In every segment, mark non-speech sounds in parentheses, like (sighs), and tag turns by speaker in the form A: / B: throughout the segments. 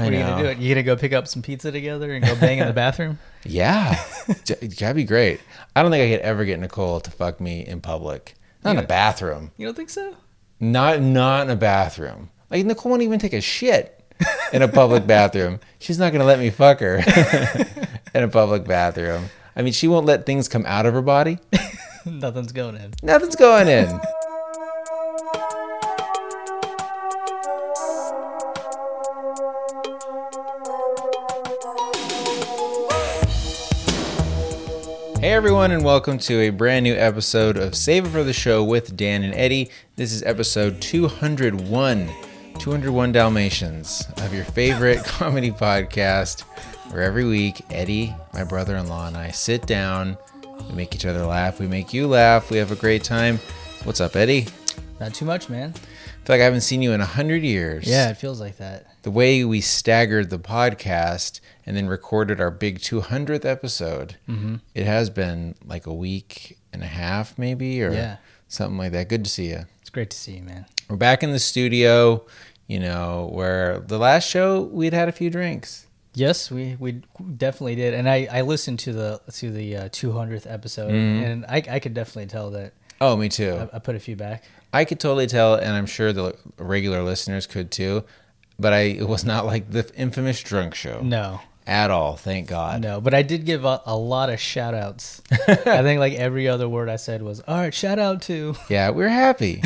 A: I
B: What are you
A: know.
B: gonna do? You gonna go pick up some pizza together and go bang in the (laughs) bathroom?
A: Yeah, (laughs) that'd be great. I don't think I could ever get Nicole to fuck me in public. Not in a bathroom.
B: You don't think so?
A: Not not in a bathroom. Like Nicole won't even take a shit in a public (laughs) bathroom. She's not gonna let me fuck her in a public bathroom. I mean, she won't let things come out of her body.
B: Nothing's going in.
A: Nothing's going in. Hey everyone, and welcome to a brand new episode of Save It for the Show with Dan and Eddie. This is episode 201, 201 Dalmatians of your favorite (laughs) comedy podcast, where every week Eddie, my brother in law, and I sit down, we make each other laugh, we make you laugh, we have a great time. What's up, Eddie?
B: Not too much, man.
A: I feel like I haven't seen you in a hundred years.
B: Yeah, it feels like that.
A: The way we staggered the podcast and then recorded our big 200th episode,
B: Mm-hmm.
A: it has been like a week and a half, maybe, or
B: Yeah.
A: something like that. Good to see you.
B: It's great to see you, man.
A: We're back in the studio, you know, where the last show we'd had a few drinks.
B: Yes, we we definitely did, and I I listened to the to the uh, 200th episode,
A: Mm-hmm.
B: and I I could definitely tell that
A: Oh, me too.
B: I, I put a few back.
A: I could totally tell, and I'm sure the regular listeners could too. But I, it was not like the infamous drunk show
B: No,
A: at all. Thank God.
B: no, but I did give a, a lot of shout outs. (laughs) I think like every other word I said was all right. Shout out to (laughs)
A: Yeah, we're happy.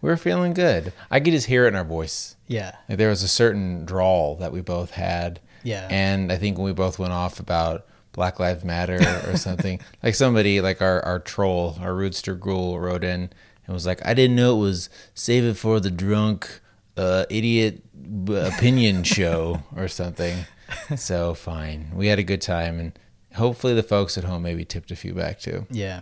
A: we're feeling good. I could just hear it in our voice.
B: yeah
A: Like there was a certain drawl that we both had.
B: Yeah.
A: And I think when we both went off about Black Lives Matter or (laughs) something, like somebody, like our, our troll, our Rootster Ghoul wrote in and was like, I didn't know it was Save It for the Drunk uh, Idiot Opinion Show or something. (laughs) So fine. We had a good time and hopefully the folks at home maybe tipped a few back too.
B: yeah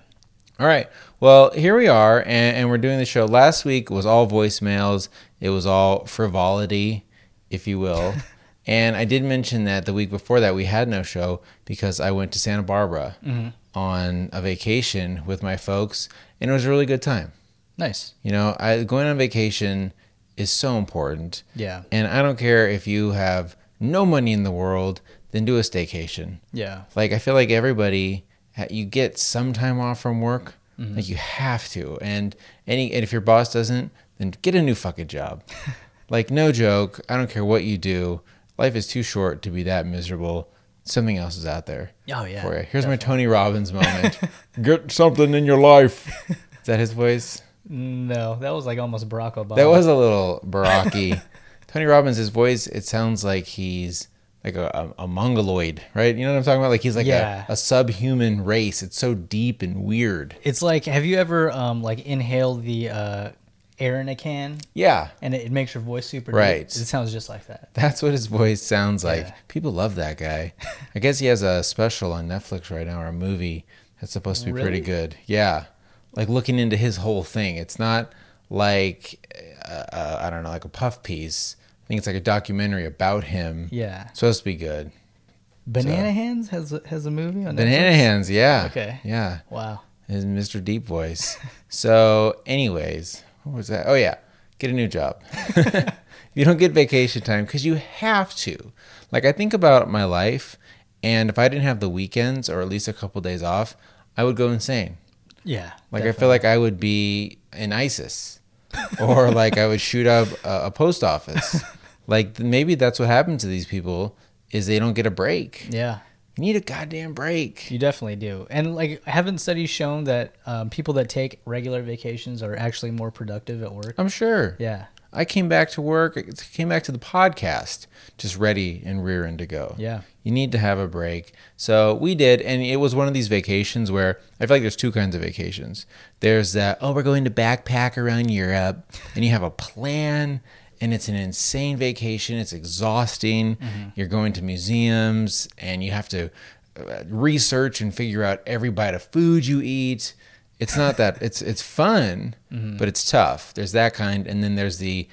A: All right. Well, here we are, and, and we're doing the show. Last week was all voicemails. It was all frivolity, if you will. (laughs) and I did mention that the week before that we had no show because I went to Santa Barbara mm-hmm. on a vacation with my folks, and it was a really good time.
B: nice
A: You know, I, going on vacation is so important.
B: yeah
A: And I don't care if you have no money in the world, then do a staycation.
B: yeah
A: Like I feel like everybody you get some time off from work. Mm-hmm. Like you have to. And any and if your boss doesn't, then get a new fucking job. (laughs) like no joke, I don't care what you do. Life is too short to be that miserable. Something else is out there
B: oh yeah
A: for you. Here's my Tony Robbins moment. (laughs) get something in your life. (laughs) Is that his voice?
B: no that was like almost Barack Obama
A: That was a little Baraki. Tony Robbins, his voice, it sounds like he's like a, a, a mongoloid, right? You know what I'm talking about? Like he's like
B: Yeah.
A: a, a subhuman race. It's so deep and weird.
B: It's like, have you ever um like inhaled the uh, air in a can
A: Yeah,
B: and it, it makes your voice super deep?
A: Right.
B: It sounds just like that.
A: that's what his voice sounds like.
B: Yeah.
A: People love that guy. I guess he has a special on Netflix right now or a movie that's supposed to be pretty good. Yeah, like looking into his whole thing. It's not like uh, uh, I don't know, like a puff piece. Think it's like a documentary about him.
B: Yeah.
A: It's supposed to be good.
B: Banana
A: So-
B: Hands has a, has a movie on
A: Banana
B: Netflix?
A: Hands, yeah.
B: Okay.
A: Yeah.
B: Wow.
A: His Mr. Deep voice. so, anyways, what was that? Oh, yeah. Get a new job. (laughs) you don't get vacation time because you have to. Like, I think about my life, and if I didn't have the weekends or at least a couple days off, I would go insane.
B: Yeah.
A: Like, I feel like I would be in ISIS or like I would shoot up a, a post office. (laughs) like, maybe that's what happened to these people is they don't get a break.
B: Yeah.
A: You need a goddamn break.
B: You definitely do. And like, haven't studies shown that um, people that take regular vacations are actually more productive at work?
A: I'm sure.
B: Yeah.
A: I came back to work, came back to the podcast, just ready and rearing to go.
B: Yeah.
A: You need to have a break. So we did, and it was one of these vacations where I feel like there's two kinds of vacations. There's that, oh, we're going to backpack around Europe, and you have a plan, and it's an insane vacation. It's exhausting. You're going to museums, and you have to uh, research and figure out every bite of food you eat. It's not that it's it's fun, but it's tough. There's that kind, and then there's the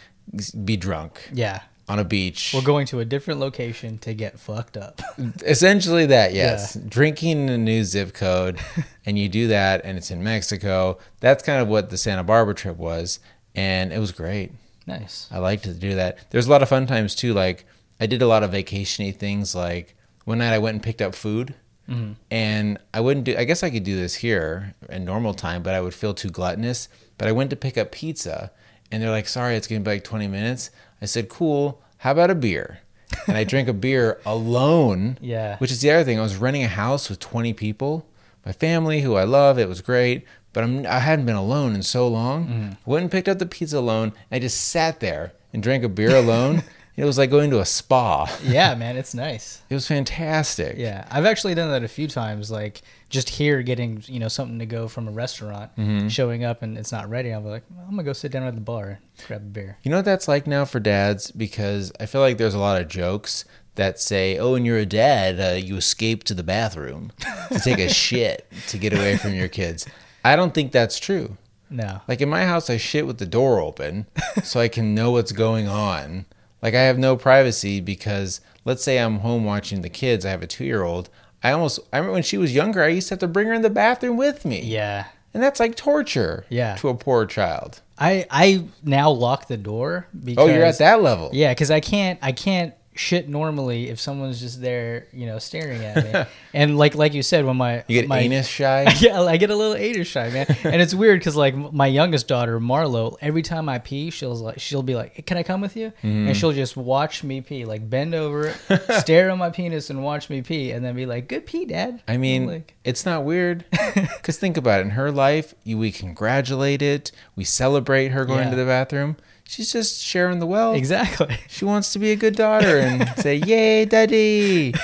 A: be drunk
B: Yeah.
A: on a beach.
B: We're going to a different location to get fucked up. (laughs)
A: Essentially, that yes, drinking in a new zip code, (laughs) and you do that, and it's in Mexico. That's kind of what the Santa Barbara trip was, and it was great.
B: Nice.
A: I liked to do that. There's a lot of fun times too. Like I did a lot of vacationy things. Like one night I went and picked up food, mm-hmm. and I wouldn't do. I guess I could do this here in normal time, but I would feel too gluttonous. But I went to pick up pizza, and they're like, "Sorry, it's gonna be like 20 minutes." I said, "Cool. How about a beer?" And I drank a (laughs) beer alone.
B: Yeah.
A: Which is the other thing. I was renting a house with 20 people, my family, who I love. It was great, but I'm, I hadn't been alone in so long. I went and picked up the pizza alone. I just sat there and drank a beer alone. (laughs) it was like going to a spa.
B: Yeah, man, it's nice. (laughs)
A: It was fantastic.
B: Yeah, I've actually done that a few times. Like just here, getting you know something to go from a restaurant,
A: Mm-hmm.
B: showing up and it's not ready. I'm like, well, I'm gonna go sit down at the bar, and grab a beer.
A: You know what that's like now for dads? Because I feel like there's a lot of jokes that say, "Oh, when you're a dad, uh, you escape to the bathroom to take a (laughs) shit to get away from your kids." I don't think that's true.
B: No,
A: Like in my house, I shit with the door open so I can know what's going on. Like I have no privacy because let's say I'm home watching the kids. I have a two year old. I almost I remember when she was younger, I used to have to bring her in the bathroom with me.
B: yeah,
A: And that's like torture.
B: Yeah.
A: To a poor child.
B: I I now lock the door because
A: Oh, you're at that level.
B: Yeah, because I can't I can't shit normally if someone's just there, you know, staring at me. (laughs) and like like you said, when my
A: You get
B: my,
A: anus shy. (laughs)
B: Yeah, I get a little anus shy, man, and it's weird because like my youngest daughter Marlo, every time I pee, she'll like she'll be like, "Can I come with you?"
A: Mm-hmm.
B: And she'll just watch me pee, like bend over, (laughs) stare at my penis, and watch me pee, and then be like, "Good pee, Dad."
A: I mean,
B: like,
A: it's not weird. Because think about it. In her life, you, we congratulate it. We celebrate her going
B: Yeah.
A: to the bathroom. She's just sharing the wealth.
B: exactly.
A: She wants to be a good daughter and (laughs) say, "Yay, daddy!"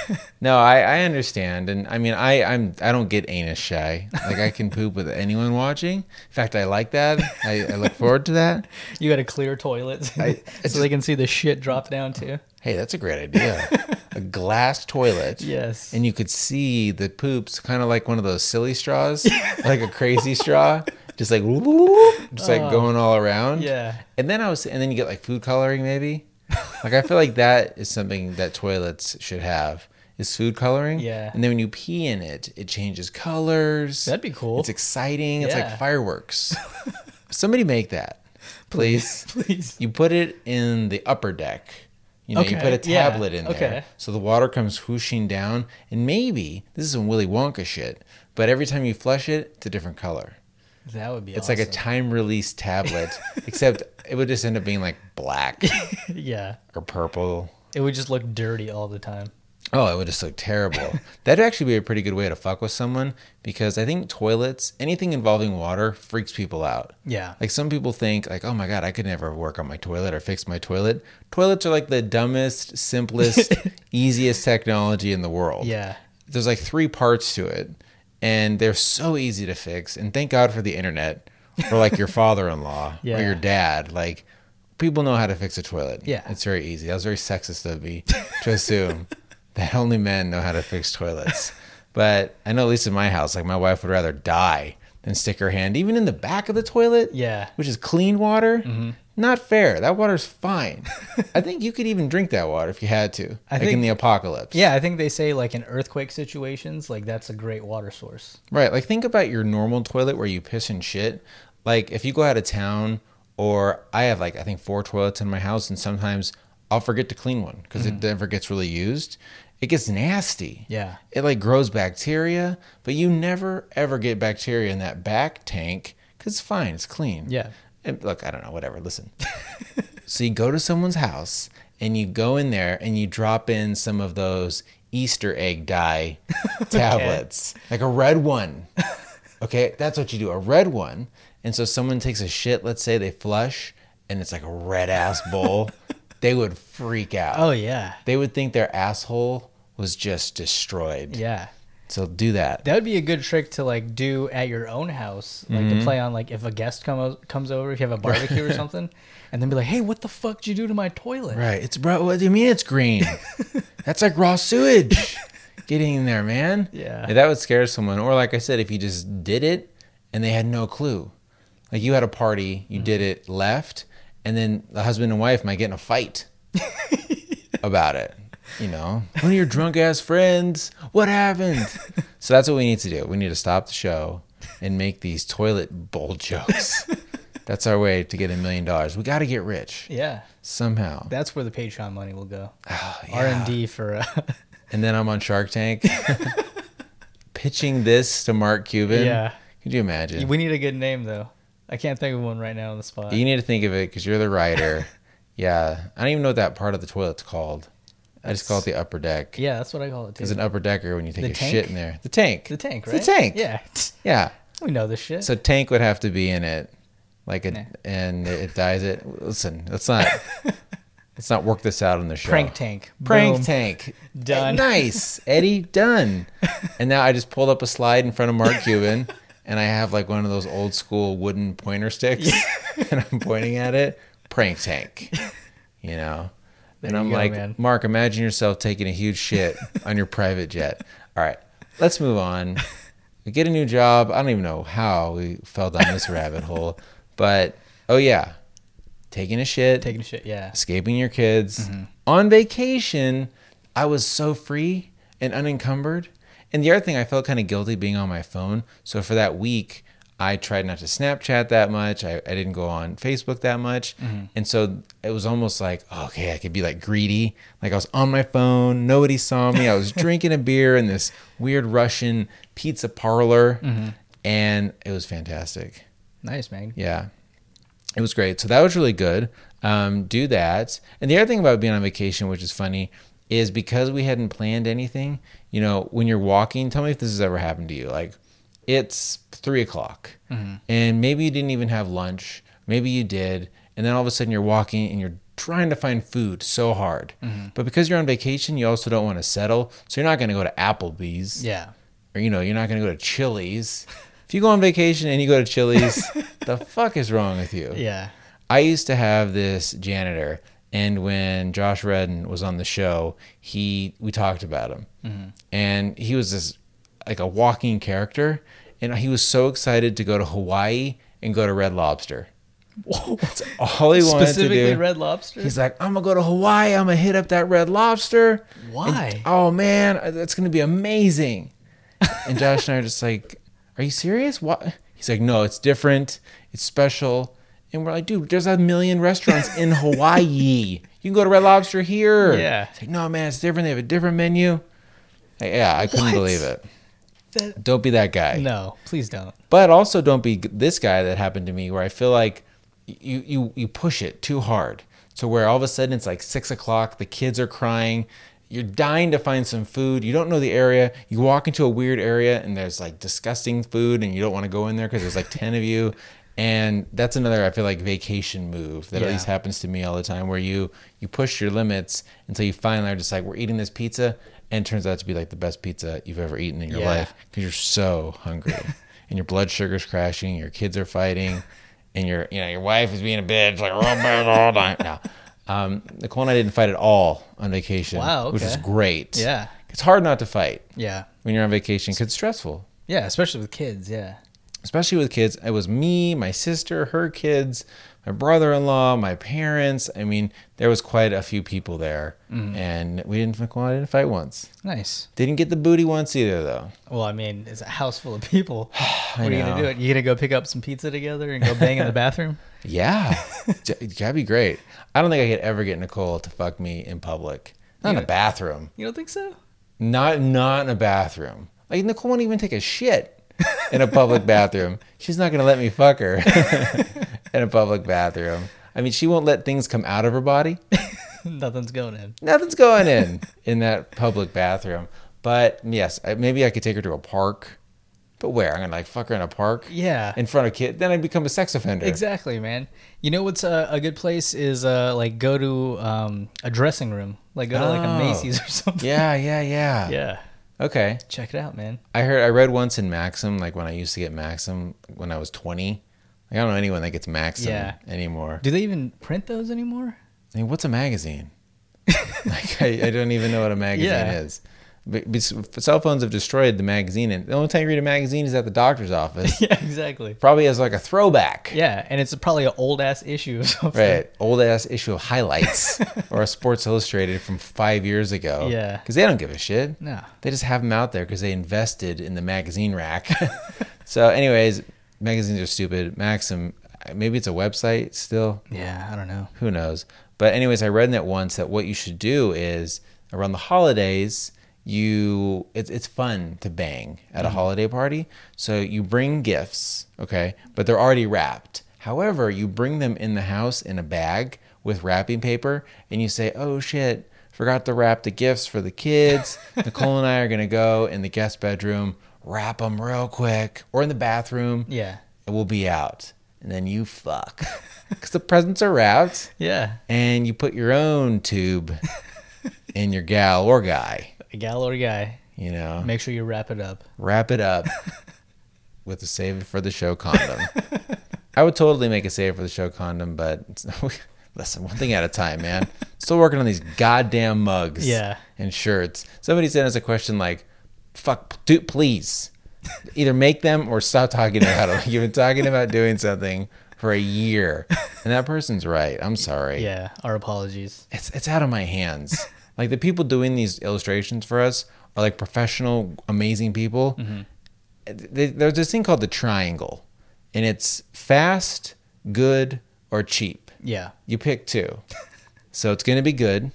A: No, I, I understand, and I mean, I I'm I don't get anus shy. Like I can poop with anyone watching. In fact, I like that. I, I look forward to that. (laughs)
B: You got a clear toilet,
A: I- (laughs)
B: so they can see the shit drop down too.
A: Hey, that's a great idea. a glass toilet.
B: Yes.
A: And you could see the poops, kind of like one of those silly straws, like a crazy straw, just like just like
B: Oh.
A: going all around.
B: Yeah.
A: And then I was, and then you get like food coloring, maybe. (laughs) Like I feel like that is something that toilets should have is food coloring.
B: Yeah.
A: And then when you pee in it, it changes colors.
B: That'd be cool.
A: It's exciting. It's
B: Yeah.
A: like fireworks. (laughs) Somebody make that, please.
B: Please.
A: You put it in the upper deck. You know, you put a
B: yeah,
A: tablet in there.
B: okay.
A: So the water comes whooshing down. And maybe, this is some Willy Wonka shit, but every time you flush it, it's a different color.
B: That would be.
A: It's like a time release tablet, (laughs) except it would just end up being like black (laughs)
B: yeah.
A: or purple.
B: It would just look dirty all the time.
A: Oh, it would just look terrible. (laughs) That'd actually be a pretty good way to fuck with someone because I think toilets, anything involving water, freaks people out.
B: Yeah.
A: Like some people think, like, oh my god, I could never work on my toilet or fix my toilet. Toilets are like the dumbest, simplest, easiest technology in the world.
B: Yeah.
A: There's like three parts to it, and they're so easy to fix. And thank God for the internet, or like your (laughs) father-in-law
B: Yeah.
A: or your dad. Like people know how to fix a toilet.
B: Yeah.
A: it's very easy. That was very sexist of me to assume (laughs) that only men know how to fix toilets. But I know at least in my house, like my wife would rather die than stick her hand even in the back of the toilet
B: Yeah.
A: which is clean water.
B: Mm-hmm.
A: Not fair. That water's fine. (laughs) I think you could even drink that water if you had to,
B: I
A: like in the apocalypse.
B: Yeah, I think they say like in earthquake situations, like that's a great water source.
A: Right. Like think about your normal toilet where you piss and shit. Like if you go out of town, or I have like I think four toilets in my house, and sometimes I'll forget to clean one because it never gets really used. It gets nasty.
B: Mm-hmm. Yeah.
A: It like grows bacteria, but you never ever get bacteria in that back tank because it's fine. It's clean.
B: Yeah.
A: And look, I don't know, whatever. Listen. (laughs) so you go to someone's house and you go in there and you drop in some of those Easter egg dye (laughs) tablets, like a red one. Okay, that's what you do, a red one. And so someone takes a shit, let's say they flush, and it's like a red ass bowl, (laughs) they would freak out.
B: Oh yeah.
A: They would think their asshole was just destroyed.
B: Yeah.
A: So do that.
B: That would be a good trick to like do at your own house, like
A: Mm-hmm.
B: to play on like if a guest comes comes over, if you have a barbecue or (laughs) something, and then be like, "Hey, what the fuck did you do to my toilet?"
A: Right. It's bro. What do you mean it's green? (laughs) That's like raw sewage getting in there, man.
B: Yeah.
A: That would scare someone. Or like I said, if you just did it and they had no clue, like you had a party, you did it, left, and then the husband and wife might get in a fight (laughs) about it. You know, one of your drunk ass friends. What happened? (laughs) So that's what we need to do. We need to stop the show and make these toilet bowl (laughs) jokes. That's our way to get a million dollars. We got to get rich
B: Yeah,
A: somehow.
B: that's where the Patreon money will go. (sighs)
A: Oh, yeah.
B: R and D for. Uh, (laughs)
A: And then I'm on Shark Tank pitching this to Mark Cuban.
B: yeah,
A: Could you imagine?
B: we need a good name though. I can't think of one right now on the spot.
A: You need to think of it because you're the writer. yeah. I don't even know what that part of the toilet's called. I just call it the upper deck.
B: Yeah, that's what I call it too.
A: It's an upper decker when you take
B: The
A: a
B: tank?
A: shit in there. The tank.
B: the tank,
A: It's
B: right?
A: the tank.
B: Yeah, (laughs)
A: Yeah.
B: we know this shit.
A: So tank would have to be in it, like it,
B: Nah.
A: and it dies it. Listen, let's not (laughs) let's not work this out on the show.
B: Prank tank.
A: Prank
B: Boom.
A: tank. (laughs)
B: Done.
A: Nice, Eddie. Done. And now I just pulled up a slide in front of Mark Cuban, and I have like one of those old school wooden pointer sticks, and I'm pointing at it. Prank tank. You know.
B: There
A: and I'm
B: go,
A: like,
B: man.
A: Mark, imagine yourself taking a huge shit on your private jet. All right, let's move on. We get a new job. I don't even know how we fell down this rabbit hole, but oh yeah, taking a shit,
B: Taking a shit. Yeah.
A: escaping your kids
B: Mm-hmm.
A: on vacation. I was so free and unencumbered. And the other thing, I felt kind of guilty being on my phone. So for that week, I tried not to Snapchat that much. I, I didn't go on Facebook that much.
B: Mm-hmm.
A: And so it was almost like, okay, I could be like greedy. Like I was on my phone. Nobody saw me. I was (laughs) drinking a beer in this weird Russian pizza parlor.
B: Mm-hmm.
A: And it was fantastic.
B: Nice man.
A: Yeah. It was great. So that was really good. Um, do that. And the other thing about being on vacation, which is funny, is because we hadn't planned anything, you know, when you're walking, tell me if this has ever happened to you. Like, it's three o'clock, mm-hmm. and maybe you didn't even have lunch. Maybe you did. And then all of a sudden you're walking and you're trying to find food so hard. Mm-hmm. But because you're on vacation, you also don't want to settle. So you're not going to go to Applebee's
B: Yeah.
A: or you know, you're not going to go to Chili's. If you go on vacation and you go to Chili's, (laughs) the fuck is wrong with you?
B: Yeah.
A: I used to have this janitor, and when Josh Redden was on the show, he we talked about him, mm-hmm. and he was this like a walking character, and he was so excited to go to Hawaii and go to Red Lobster. That's all he wanted to
B: Specifically
A: do.
B: Red Lobster.
A: He's like, I'm gonna go to Hawaii. I'm gonna hit up that Red Lobster.
B: Why?
A: And- oh man, uh, that's gonna be amazing. And Josh and I are just like, Are you serious? What? He's like, No, it's different. It's special. And we're like, Dude, there's a million restaurants in (laughs) Hawaii. You can go to Red Lobster here.
B: Yeah.
A: It's like, No, man, it's different. They have a different menu. Like, yeah, I couldn't
B: What?
A: believe it.
B: That-
A: Don't be that guy.
B: no, please don't.
A: But also don't be this guy that happened to me where I feel like you you you push it too hard. So where all of a sudden it's like six o'clock, the kids are crying, you're dying to find some food, you don't know the area, you walk into a weird area and there's like disgusting food and you don't want to go in there because there's like ten of you. And that's another I feel like vacation move that at least happens to me all the time where you you push your limits until you finally are just like we're eating this pizza and it turns out to be like the best pizza you've ever eaten in your
B: Yeah.
A: life because you're so hungry (laughs) and your blood sugar's crashing, your kids are fighting, and your you know your wife is being a bitch like oh all night. No, um, Nicole and I didn't fight at all on vacation,
B: Wow,
A: which is great.
B: Yeah.
A: it's hard not to fight
B: Yeah.
A: when you're on vacation because it's stressful,
B: Yeah, especially with kids. Yeah.
A: Especially with kids. It was me, my sister, her kids, my brother-in-law, my parents. I mean, there was quite a few people there,
B: Mm-hmm.
A: and we didn't and I didn't fight once.
B: Nice.
A: Didn't get the booty once either, though.
B: Well, I mean, it's a house full of people. (sighs) What are you gonna do? It You gonna go pick up some pizza together and go bang in the bathroom? (laughs)
A: Yeah, that'd be great. I don't think I could ever get Nicole to fuck me in public. Not in a bathroom.
B: You don't think so?
A: Not not in a bathroom. Like Nicole won't even take a shit in a public bathroom. She's not gonna let me fuck her (laughs) in a public bathroom. I mean, she won't let things come out of her body. (laughs)
B: Nothing's going in.
A: Nothing's going in in that public bathroom. But yes, maybe I could take her to a park. But where? I'm gonna like fuck her in a park
B: Yeah.
A: in front of kids. Then I'd become a sex offender.
B: Exactly, man. You know what's a, a good place is uh like go to um a dressing room, like go to like a
A: Oh.
B: Macy's or (laughs) something.
A: Yeah, yeah, yeah.
B: Yeah.
A: Okay.
B: Check it out, man.
A: I heard I read once in Maxim, like when I used to get Maxim when I was twenty. Like, I don't know anyone that gets Maxim
B: Yeah.
A: anymore.
B: Do they even print those anymore?
A: I mean, what's a magazine? (laughs) like I, I don't even know what a magazine
B: Yeah.
A: is. Cell phones have destroyed the magazine, and the only time you read a magazine is at the doctor's office. (laughs)
B: yeah, exactly.
A: Probably as like a throwback.
B: Yeah, and it's probably an old ass issue or something.
A: Right, old ass issue of highlights (laughs) or a Sports Illustrated from five years ago.
B: Yeah.
A: because they don't give a shit.
B: No.
A: They just have them out there because they invested in the magazine rack. (laughs) so, anyways, magazines are stupid. Maxim, maybe it's a website still.
B: Yeah, I don't know.
A: Who knows? But anyways, I read in it once that what you should do is around the holidays, you it's it's fun to bang at a mm-hmm. holiday party. So you bring gifts, okay, but they're already wrapped. However, you bring them in the house in a bag with wrapping paper, and you say, "Oh shit." Forgot to wrap the gifts for the kids. (laughs) Nicole and I are gonna go in the guest bedroom, wrap them real quick, or in the bathroom,
B: Yeah.
A: and we'll be out. And then you fuck. (laughs) Because the presents are wrapped
B: Yeah.
A: and you put your own tube (laughs) in your gal or guy,
B: A gal or a guy.
A: you know,
B: Make sure you wrap it up.
A: wrap it up (laughs) with a save for the show condom. I would totally make a save for the show condom, but (laughs) listen, one thing at a time, man. Still working on these goddamn mugs
B: Yeah.
A: and shirts. Somebody sent us a question like, fuck, dude, please. Either make them or stop talking about it. (laughs) You've been talking about doing something for a year. And that person's right. I'm sorry.
B: Yeah. Our apologies.
A: it's it's out of my hands. Like the people doing these illustrations for us are like professional, amazing people. Mm-hmm. They- There's this thing called the triangle, and it's fast, good, or cheap.
B: Yeah.
A: You pick two. (laughs) so it's gonna be good.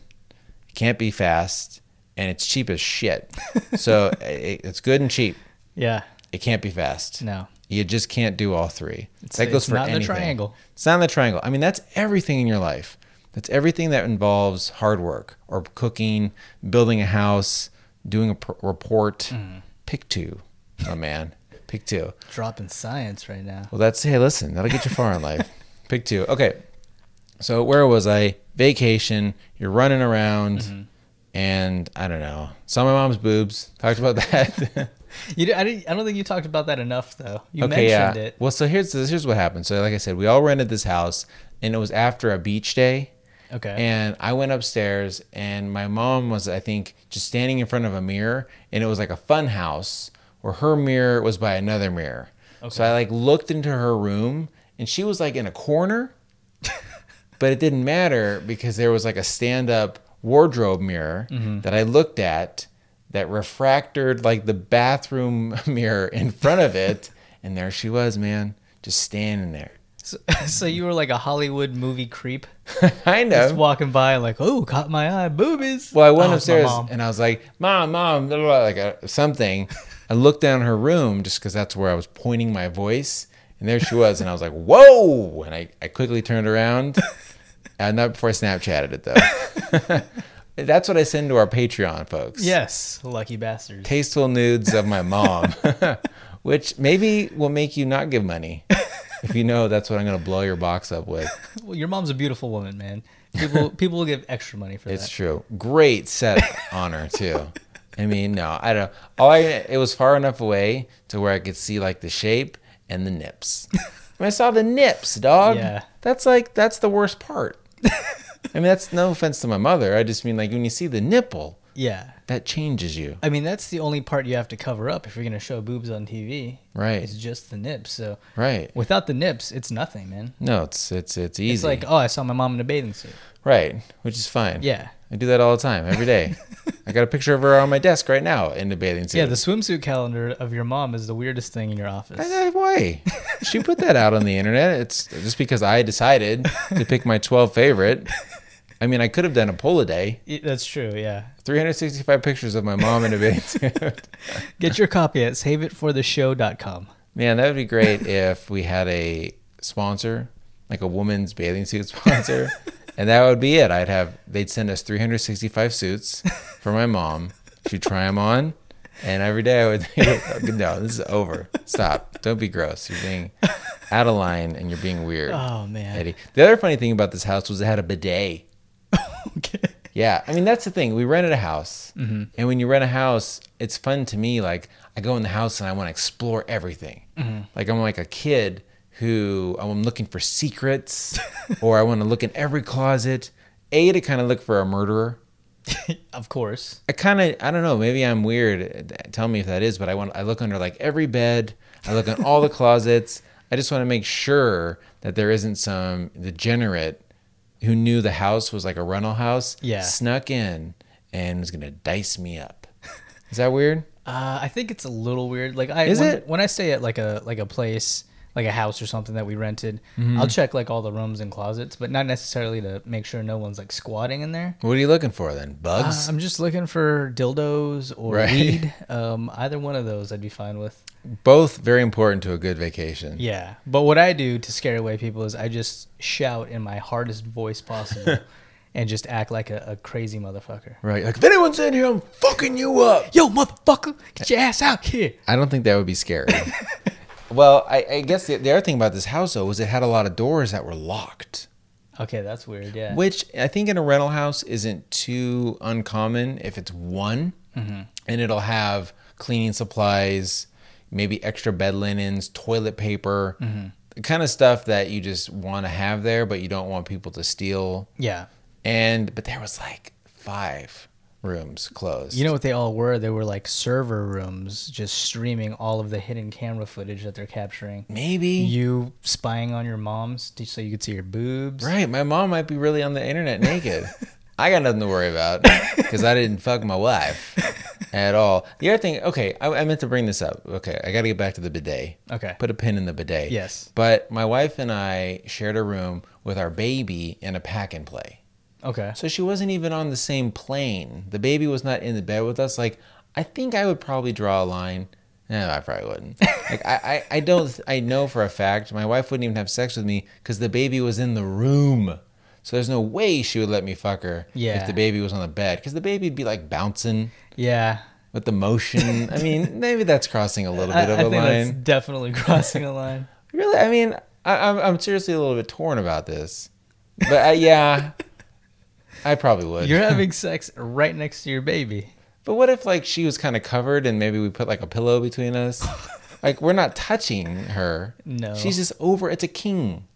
A: It can't be fast, and it's cheap as shit. (laughs) So it, it's good and cheap.
B: Yeah.
A: It can't be fast.
B: No.
A: You just can't do all three.
B: It's-
A: that goes for
B: not in the triangle.
A: It's not the triangle. I mean, that's everything in your life. That's everything that involves hard work or cooking, building a house, doing a pr- report.
B: Mm.
A: Pick two, oh man. Pick two.
B: Dropping science right now.
A: Well, that's hey, listen, that'll get you far in life. (laughs) Pick two. Okay. So where was I? Vacation. You're running around,
B: Mm-hmm.
A: and I don't know. Saw my mom's boobs. Talked about that. (laughs)
B: You, I, didn't, I don't think you talked about that enough, though. You
A: okay, yeah.
B: it.
A: Well, so here's here's what happened. So like I said, we all rented this house, and it was after a beach day.
B: Okay.
A: And I went upstairs, and my mom was, I think, just standing in front of a mirror, and it was like a fun house where her mirror was by another mirror. Okay. So I like looked into her room, and she was like in a corner, (laughs) but it didn't matter because there was like a stand-up wardrobe mirror mm-hmm. that I looked at that refracted like the bathroom (laughs) mirror in front of it, and there she was, man, just standing there.
B: So, (laughs) so you were like a Hollywood movie creep, (laughs)
A: kind
B: just walking by, like, oh, caught my eye, boobies.
A: Well, I went
B: Oh,
A: upstairs and I was like, "Mom, mom," blah, blah, like uh, something. I looked down her room just because that's where I was pointing my voice, and there she was, and I was like, "Whoa!" And I, I quickly turned around. (laughs) Uh, not before I Snapchatted it though. that's what I send to our Patreon folks.
B: Yes, lucky bastards.
A: tasteful nudes of my mom, which maybe will make you not give money if you know that's what I'm going to blow your box up with. (laughs)
B: Well, your mom's a beautiful woman, man. People (laughs) people will give extra money for
A: It's
B: that.
A: It's true. Great set (laughs) honor too. I mean, no, I don't. All I it was far enough away to where I could see like the shape and the nips. When I saw the nips, dog.
B: Yeah.
A: That's like that's the worst part. I mean, that's no offense to my mother. I just mean like when you see the nipple,
B: Yeah.
A: that changes you,
B: I mean, that's the only part you have to cover up if you're going to show boobs on TV.
A: right?
B: It's just the nips. So
A: Right.
B: without the nips, it's nothing, man.
A: No, it's it's it's easy.
B: It's like, oh, I saw my mom in a bathing suit.
A: right, which is fine.
B: Yeah.
A: I do that all the time, every day. (laughs) I got a picture of her on my desk right now in the bathing suit.
B: Yeah, the swimsuit calendar of your mom is the weirdest thing in your office.
A: I, I, why? She put that out on the internet. It's just because I decided to pick my 12 favorite. (laughs) I mean, I could have done a poll a day.
B: That's true, yeah.
A: 365 pictures of my mom in a bathing (laughs) suit.
B: Get your copy at saveitfortheshow.com.
A: Man, that would be great if we had a sponsor, like a woman's bathing suit sponsor. (laughs) and that would be it. I'd have, they'd send us 365 suits for my mom. She'd try them on. And every day I would, think, (laughs) no, this is over. Stop. Don't be gross. You're being out of line and you're being weird.
B: Oh, man.
A: Eddie. The other funny thing about this house was it had a bidet. (laughs)
B: Okay.
A: Yeah, I mean that's the thing. We rented a house,
B: Mm-hmm.
A: and when you rent a house, it's fun to me. Like I go in the house and I want to explore everything.
B: Mm-hmm.
A: Like I'm like a kid who I'm looking for secrets, (laughs) or I want to look in every closet. A to kind of look for a murderer. (laughs)
B: of course.
A: I kind of I don't know. Maybe I'm weird. Tell me if that is. But I want I look under like every bed. I look in all the closets. I just want to make sure that there isn't some degenerate who knew the house was like a rental house.
B: Yeah.
A: Snuck in and was gonna dice me up. Is that weird? (laughs)
B: Uh, I think it's a little weird. Like I
A: Is
B: when,
A: it?
B: when I stay at like a like a place, like a house or something that we rented,
A: Mm-hmm.
B: I'll check like all the rooms and closets, but not necessarily to make sure no one's like squatting in there.
A: What are you looking for then?
B: Uh,
A: Bugs?
B: I'm just looking for dildos or
A: Right.
B: weed. (laughs) Um, either one of those I'd be fine with.
A: Both very important to a good vacation.
B: Yeah, but what I do to scare away people is I just shout in my hardest voice possible, (laughs) and just act like a, a crazy motherfucker.
A: Right. Like if anyone's in here, I'm fucking you up.
B: Yo, motherfucker, get your ass out here.
A: I don't think that would be scary. (laughs) well, I, I guess the, the other thing about this house though was it had a lot of doors that were locked.
B: Okay, that's weird. Yeah.
A: Which I think in a rental house isn't too uncommon if it's one
B: Mm-hmm.
A: and it'll have cleaning supplies, maybe extra bed linens, toilet paper,
B: Mm-hmm.
A: the kind of stuff that you just want to have there, but you don't want people to steal.
B: Yeah.
A: And but there was like five rooms closed.
B: You know what they all were? They were like server rooms, just streaming all of the hidden camera footage that they're capturing.
A: maybe
B: You spying on your moms so you could see your boobs.
A: right. My mom might be really on the internet naked. I got nothing to worry about because I didn't fuck my wife at all. The other thing, okay, I, I meant to bring this up. Okay, I got to get back to the bidet.
B: Okay.
A: Put a pin in the bidet.
B: Yes.
A: But my wife and I shared a room with our baby in a pack and play.
B: Okay.
A: So she wasn't even on the same plane. The baby was not in the bed with us. Like, I think I would probably draw a line. No, I probably wouldn't. (laughs) Like, I, I, I don't, I know for a fact my wife wouldn't even have sex with me because the baby was in the room. So there's no way she would let me fuck her
B: Yeah.
A: if the baby was on the bed because the baby'd be like bouncing
B: Yeah.
A: with the motion. I mean, (laughs) maybe that's crossing a little
B: I,
A: bit of
B: I
A: a line.
B: definitely crossing a line. (laughs)
A: Really, I mean, I, I'm, I'm seriously a little bit torn about this. But uh, yeah, I probably would.
B: You're (laughs) having sex right next to your baby.
A: But what if like she was kind of covered and maybe we put like a pillow between us? (laughs) like we're not touching her.
B: No.
A: She's just over. It's a king.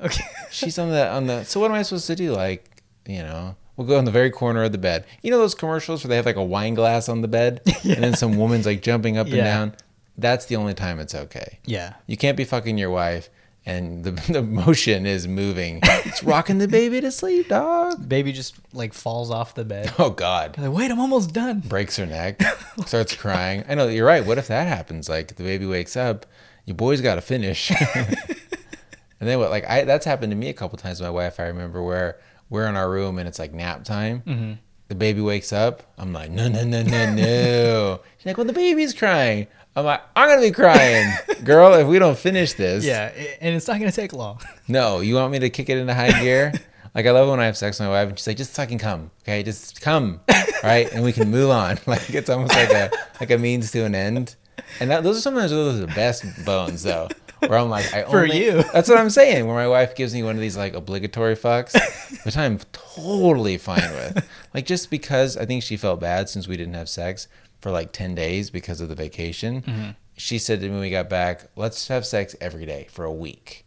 B: Okay.
A: She's on the on the. So what am I supposed to do? Like you know, we'll go in the very corner of the bed. You know those commercials where they have like a wine glass on the bed (laughs) and then some woman's like jumping up and down. That's the only time it's okay.
B: Yeah.
A: You can't be fucking your wife and the (laughs) the motion is moving. It's rocking the baby to sleep, dog. (laughs)
B: Baby just like falls off the bed.
A: Oh God.
B: Like, wait, I'm almost done.
A: breaks her neck, (laughs) starts crying. I know you're right. What if that happens? Like the baby wakes up, your boy's got to finish, and then what? Like I that's happened to me a couple times. My wife, I remember where we're in our room and it's like nap time.
B: Mm-hmm.
A: The baby wakes up. I'm like, no, no, no, no, no. She's like, well, the baby's crying. I'm like, I'm gonna be crying, girl. If we don't finish this,
B: Yeah, and it's not gonna take long. (laughs)
A: no, you want me to kick it into high gear? Like I love when I have sex with my wife and she's like, just fucking come, okay, just come, right, and we can move on. (laughs) Like it's almost like a like a means to an end. And that, those are sometimes those are the best bones though. Where I'm like, I
B: For
A: only,
B: you.
A: That's what I'm saying. Where my wife gives me one of these like obligatory fucks, which I'm totally fine with. Like just because I think she felt bad since we didn't have sex for like ten days because of the vacation.
B: Mm-hmm.
A: She said to me when we got back, let's have sex every day for a week.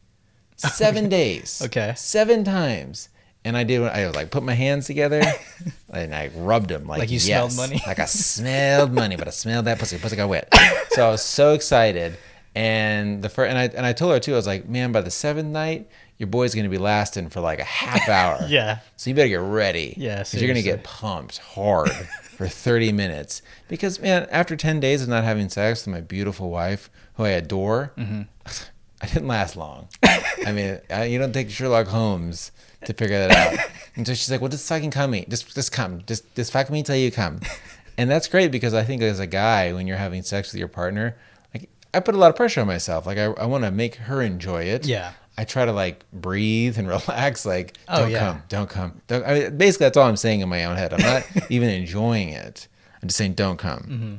A: Seven (laughs) days.
B: Okay.
A: Seven times. And I did. I was like put my hands together, (laughs) and I rubbed them like,
B: Like you
A: yes.
B: smelled money?
A: Like I smelled money, but I smelled that pussy. Pussy got wet. (laughs) So I was so excited. And the first, and I and I told her too. I was like, man, by the seventh night, your boy's gonna be lasting for like a half hour.
B: Yeah.
A: So you better get ready.
B: Yeah,
A: Because you're gonna get pumped hard for 30 minutes. Because man, after 10 days of not having sex with my beautiful wife, who I adore,
B: Mm-hmm. (laughs)
A: I didn't last long. I mean, I, you don't take Sherlock Holmes to figure that out. (laughs) And so she's like, "Well, just fucking come me. Just just come. Just just fuck me till you come." And that's great because I think as a guy, when you're having sex with your partner, like I put a lot of pressure on myself. Like I, I want to make her enjoy it.
B: Yeah.
A: I try to like breathe and (laughs) relax. Like,
B: Oh,
A: don't
B: yeah.
A: come, don't come. Don't, I mean, basically, that's all I'm saying in my own head. I'm not (laughs) even enjoying it. I'm just saying, don't come.
B: Mm-hmm.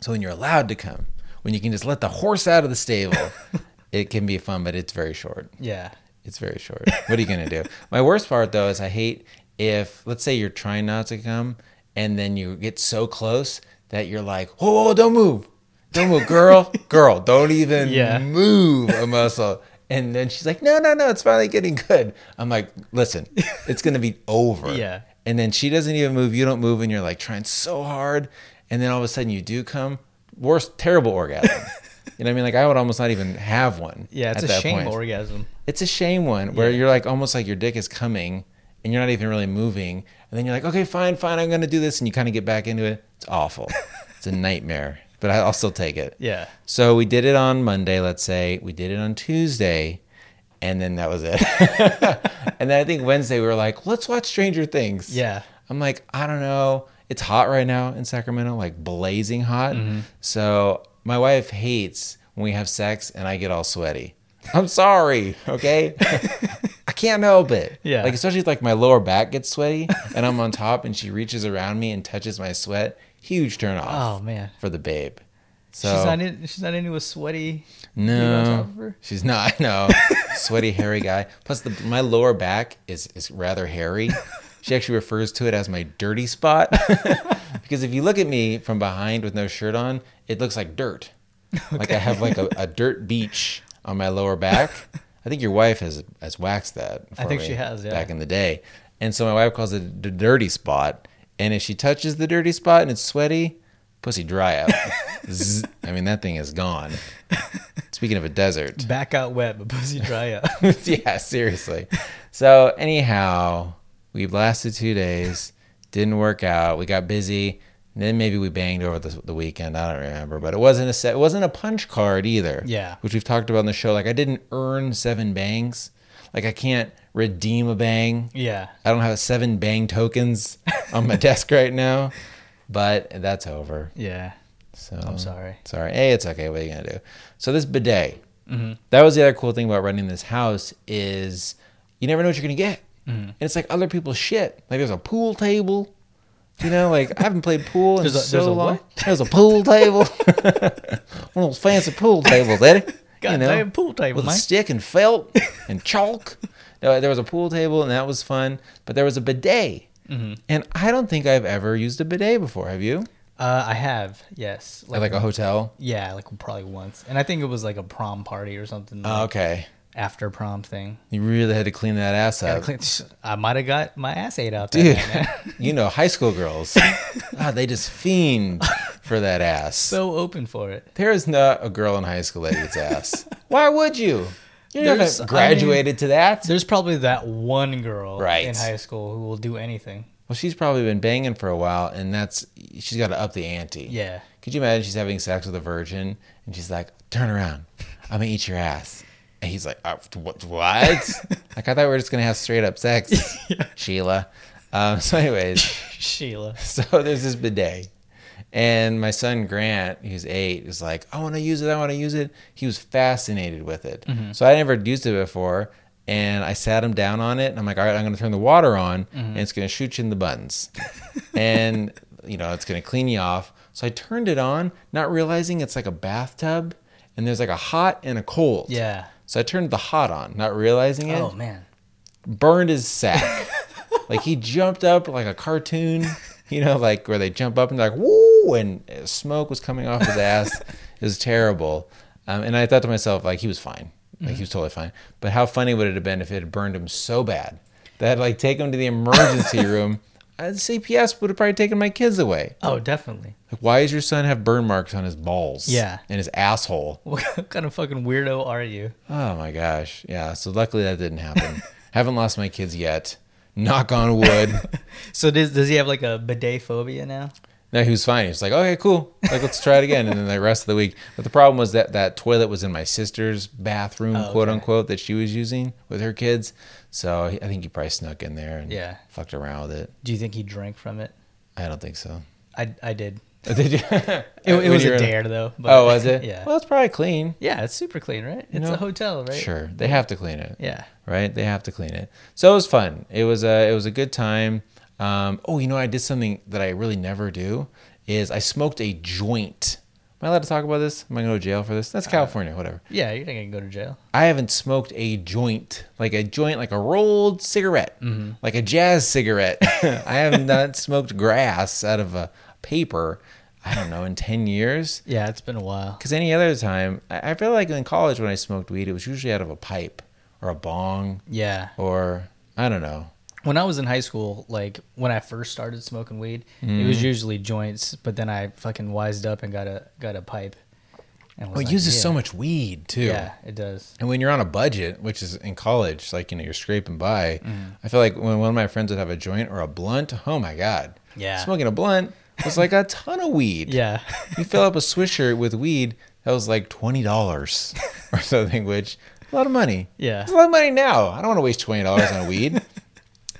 A: So when you're allowed to come, when you can just let the horse out of the stable, (laughs) it can be fun, but it's very short.
B: Yeah.
A: It's very short. What are you gonna do? My worst part though is I hate if let's say you're trying not to come and then you get so close that you're like, whoa, whoa, whoa, don't move. Don't move, girl. girl, don't even
B: Yeah.
A: move a muscle. And then she's like, no, no, no, it's finally getting good. I'm like, listen, (laughs) it's gonna be over.
B: Yeah.
A: And then she doesn't even move, you don't move, and you're like trying so hard, and then all of a sudden you do come. Worst, terrible orgasm. (laughs) You know what I mean? Like I would almost not even have one.
B: Yeah, it's a shame
A: point
B: orgasm.
A: it's a shame one where
B: Yeah.
A: you're like almost like your dick is coming and you're not even really moving and then you're like okay fine fine i'm gonna do this and you kind of get back into it it's awful (laughs) it's a nightmare but I'll still take it.
B: Yeah.
A: So we did it on Monday, let's say. We did it on Tuesday, and then that was it. (laughs) and then I think Wednesday we were like, let's watch Stranger Things.
B: Yeah.
A: I'm like, I don't know. It's hot right now in Sacramento, like blazing hot.
B: Mm-hmm.
A: So my wife hates when we have sex and I get all sweaty. I'm sorry, okay? (laughs) I can't help it.
B: Yeah.
A: Like especially if like my lower back gets sweaty and I'm on top and she reaches around me and touches my sweat. Huge turn off
B: Oh man.
A: for the babe. So
B: she's not in. She's not into a sweaty.
A: no,
B: top of her?
A: she's not. (laughs) No, sweaty, hairy guy. Plus, the, my lower back is is rather hairy. She actually refers to it as my dirty spot (laughs) because if you look at me from behind with no shirt on, it looks like dirt. (laughs) Like I have like a, a dirt beach on my lower back. I think your wife has has waxed that.
B: I think she has, yeah.
A: Back in the day, and so my wife calls it the dirty spot. And if she touches the dirty spot and it's sweaty, pussy dry out. (laughs) Zzz. I mean, that thing is gone. Speaking of a desert. (laughs)
B: Back out wet, but pussy dry up. (laughs)
A: yeah, seriously. So, anyhow, we lasted two days. Didn't work out. We got busy. Then maybe we banged over the, the weekend. I don't remember, but it wasn't a set. It wasn't a punch card either.
B: Yeah.
A: which we've talked about in the show. Like I didn't earn seven bangs. Like I can't redeem a bang.
B: yeah.
A: I don't have seven bang tokens on my (laughs) desk right now, but that's over.
B: Yeah.
A: So
B: I'm sorry.
A: Sorry. Hey, it's okay. What are you gonna do? So this bidet.
B: Mm-hmm.
A: That was the other cool thing about renting this house is you never know what you're gonna get,
B: Mm-hmm.
A: and it's like other people's shit. Like there's a pool table. You know, like I haven't played pool in
B: There's a-
A: so
B: there's a
A: long.
B: what?
A: There's a pool table. (laughs) (laughs) One of those fancy pool tables, Eddie. you know,
B: Goddamn pool table,
A: with a stick and felt and chalk. There was a pool table and that was fun, but there was a bidet.
B: Mm-hmm.
A: And I don't think I've ever used a bidet before. Have you?
B: Uh, I have. Yes.
A: At like a hotel?
B: Yeah, like probably once, and I think it was like a prom party or something.
A: Oh,
B: like
A: okay.
B: After prom thing.
A: You really had to clean that ass up.
B: clean- I might have got my ass ate out
A: Dude,
B: night, (laughs)
A: you know, high school girls, (laughs) ah, they just fiend for that ass.
B: so open for it.
A: there is not a girl in high school that eats ass. (laughs) Why would you? You
B: There's-
A: haven't
B: I mean-
A: graduated to that.
B: There's probably that one girl
A: Right.
B: in high school who will do anything.
A: Well, she's probably been banging for a while, and that's she's got to up the ante.
B: Yeah.
A: Could you imagine she's having sex with a virgin, and she's like, "Turn around, I'm gonna eat your ass," and he's like, uh, "What? What?" (laughs) like I thought we were just gonna have straight up sex, (laughs) Sheila. Um, so, anyways, (laughs)
B: Sheila.
A: so there's this bidet, and my son Grant, who's eight, is like, "I want to use it. I want to use it." He was fascinated with it. Mm-hmm. So I never used it before, and I sat him down on it, and I'm like, "All right, I'm gonna turn the water on, mm-hmm. and it's gonna shoot you in the buttons, (laughs) and you know it's gonna clean you off." So I turned it on, not realizing it's like a bathtub, and there's like a hot and a cold.
B: Yeah.
A: So I turned the hot on, not realizing it
B: Oh man.
A: burned his sack. (laughs) like he jumped up like a cartoon, you know, like where they jump up and they're like woo, and smoke was coming off his ass. (laughs) it was terrible. Um, and I thought to myself, like he was fine, like he was totally fine. But how funny would it have been if it had burned him so bad that I had to, like take him to the emergency (laughs) room? Uh, CPS would have probably taken my kids away.
B: Oh, definitely.
A: Like, why does your son have burn marks on his balls?
B: Yeah.
A: and his asshole. (laughs)
B: What kind of fucking weirdo are you?
A: Oh my gosh. Yeah. So luckily that didn't happen. Haven't lost my kids yet. Knock on wood.
B: So does does he have like a bidet phobia now?
A: No, he was fine. He was like, okay, cool. Like, let's try it again. And then the rest of the week. But the problem was that that toilet was in my sister's bathroom,
B: Oh,
A: quote
B: okay.
A: unquote, that she was using with her kids. So I think he probably snuck in there and
B: Yeah.
A: fucked around with it.
B: Do you think he drank from it?
A: I don't think so.
B: I I did. (laughs)
A: Oh, did you? (laughs)
B: It, it was a dare though. But,
A: Oh, was it? (laughs)
B: Yeah.
A: Well, it's probably clean.
B: yeah, it's super clean, right? It's
A: know,
B: a hotel, right?
A: Sure. They have to clean it.
B: Yeah.
A: right? They have to clean it. So it was fun. It was a it was a good time. Um, oh, you know, I did something that I really never do. Is I smoked a joint. Am I allowed to talk about this? Am I going to go to jail for this? That's California, whatever.
B: Yeah, you're not gonna go to jail.
A: I haven't smoked a joint, like a joint, like a rolled cigarette, like a jazz cigarette. (laughs) I have not smoked grass out of a paper. I don't know in ten years.
B: Yeah, it's been a while.
A: Because any other time, I feel like in college when I smoked weed, it was usually out of a pipe or a bong
B: Yeah.
A: or I don't know.
B: When I was in high school, like when I first started smoking weed, it
A: Mm-hmm.
B: was usually joints, but then I fucking wised up and got a got a pipe. And was
A: Well, it
B: like,
A: uses
B: yeah.
A: so much weed too.
B: Yeah, it does.
A: And when you're on a budget, which is in college, like you know, you're scraping by.
B: Mm-hmm.
A: I feel like when one of my friends would have a joint or a blunt, oh my god,
B: Yeah.
A: smoking a blunt, was like a ton of weed.
B: Yeah.
A: You fill up a swisher with weed that was like twenty dollars or something, which a lot of money.
B: Yeah.
A: It's a lot of money now. I don't want to waste twenty dollars on weed.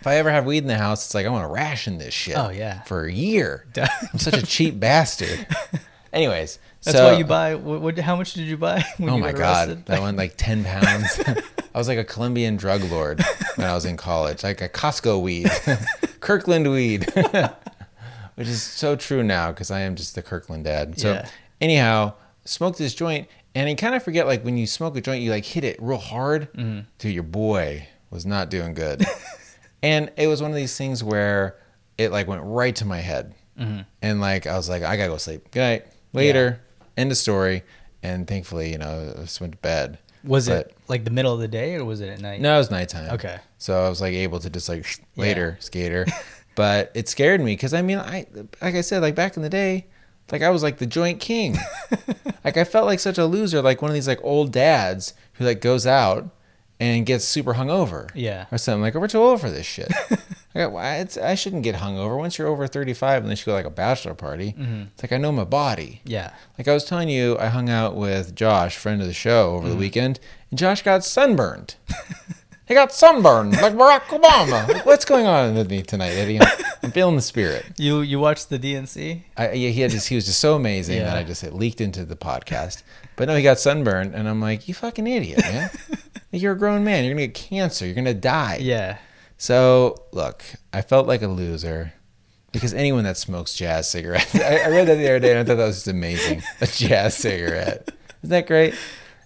A: If I ever have weed in the house, it's like I want to ration this shit.
B: Oh, yeah.
A: For a year. (laughs) I'm such a cheap bastard. (laughs) Anyways,
B: That's
A: so,
B: why you buy. What, what? How much did you buy? (laughs)
A: Oh
B: you
A: my god, that went like ten pounds. I was like a Colombian drug lord when I was in college, like a Costco weed, Kirkland weed, which is so true now because I am just the Kirkland dad. So
B: Yeah.
A: anyhow, smoked this joint, and you kind of forget like when you smoke a joint, you like hit it real hard.
B: Mm-hmm.
A: Dude, your boy was not doing good, and it was one of these things where it like went right to my head,
B: Mm-hmm.
A: and like I was like, I gotta go sleep. Good night. Later. End of story. And thankfully, you know, I just went to bed.
B: Was
A: But-
B: it like the middle of the day or was it at night?
A: No, it was nighttime.
B: Okay.
A: So I was like able to just like later skater, (laughs) but it scared me because I mean I like I said like back in the day, like I was like the joint king. (laughs) like I felt like such a loser, like one of these like old dads who like goes out and gets super hungover.
B: Yeah.
A: Or something like, we're too old for this shit. (laughs) I, go, "Why? It's, I shouldn't get hungover. Once you're over 35, unless you go like a bachelor party,
B: Mm-hmm.
A: it's like I know my body.
B: Yeah.
A: Like I was telling you, I hung out with Josh, friend of the show, over
B: Mm-hmm.
A: the weekend, and Josh got sunburned. (laughs) he got sunburned like Barack Obama. Like, what's going on with me tonight, Eddie? I'm, I'm feeling the spirit. (laughs)
B: You you watched the DNC?
A: I, yeah, he had just, he was just so amazing
B: Yeah.
A: that I just it leaked into the podcast. But no, he got sunburned, and I'm like, you fucking idiot, man. You're a grown man. You're gonna get cancer. You're gonna die.
B: Yeah.
A: So look, I felt like a loser because anyone that smokes jazz cigarettes, (laughs) I, I read that the other day and I thought that was just amazing. A jazz cigarette, isn't that great?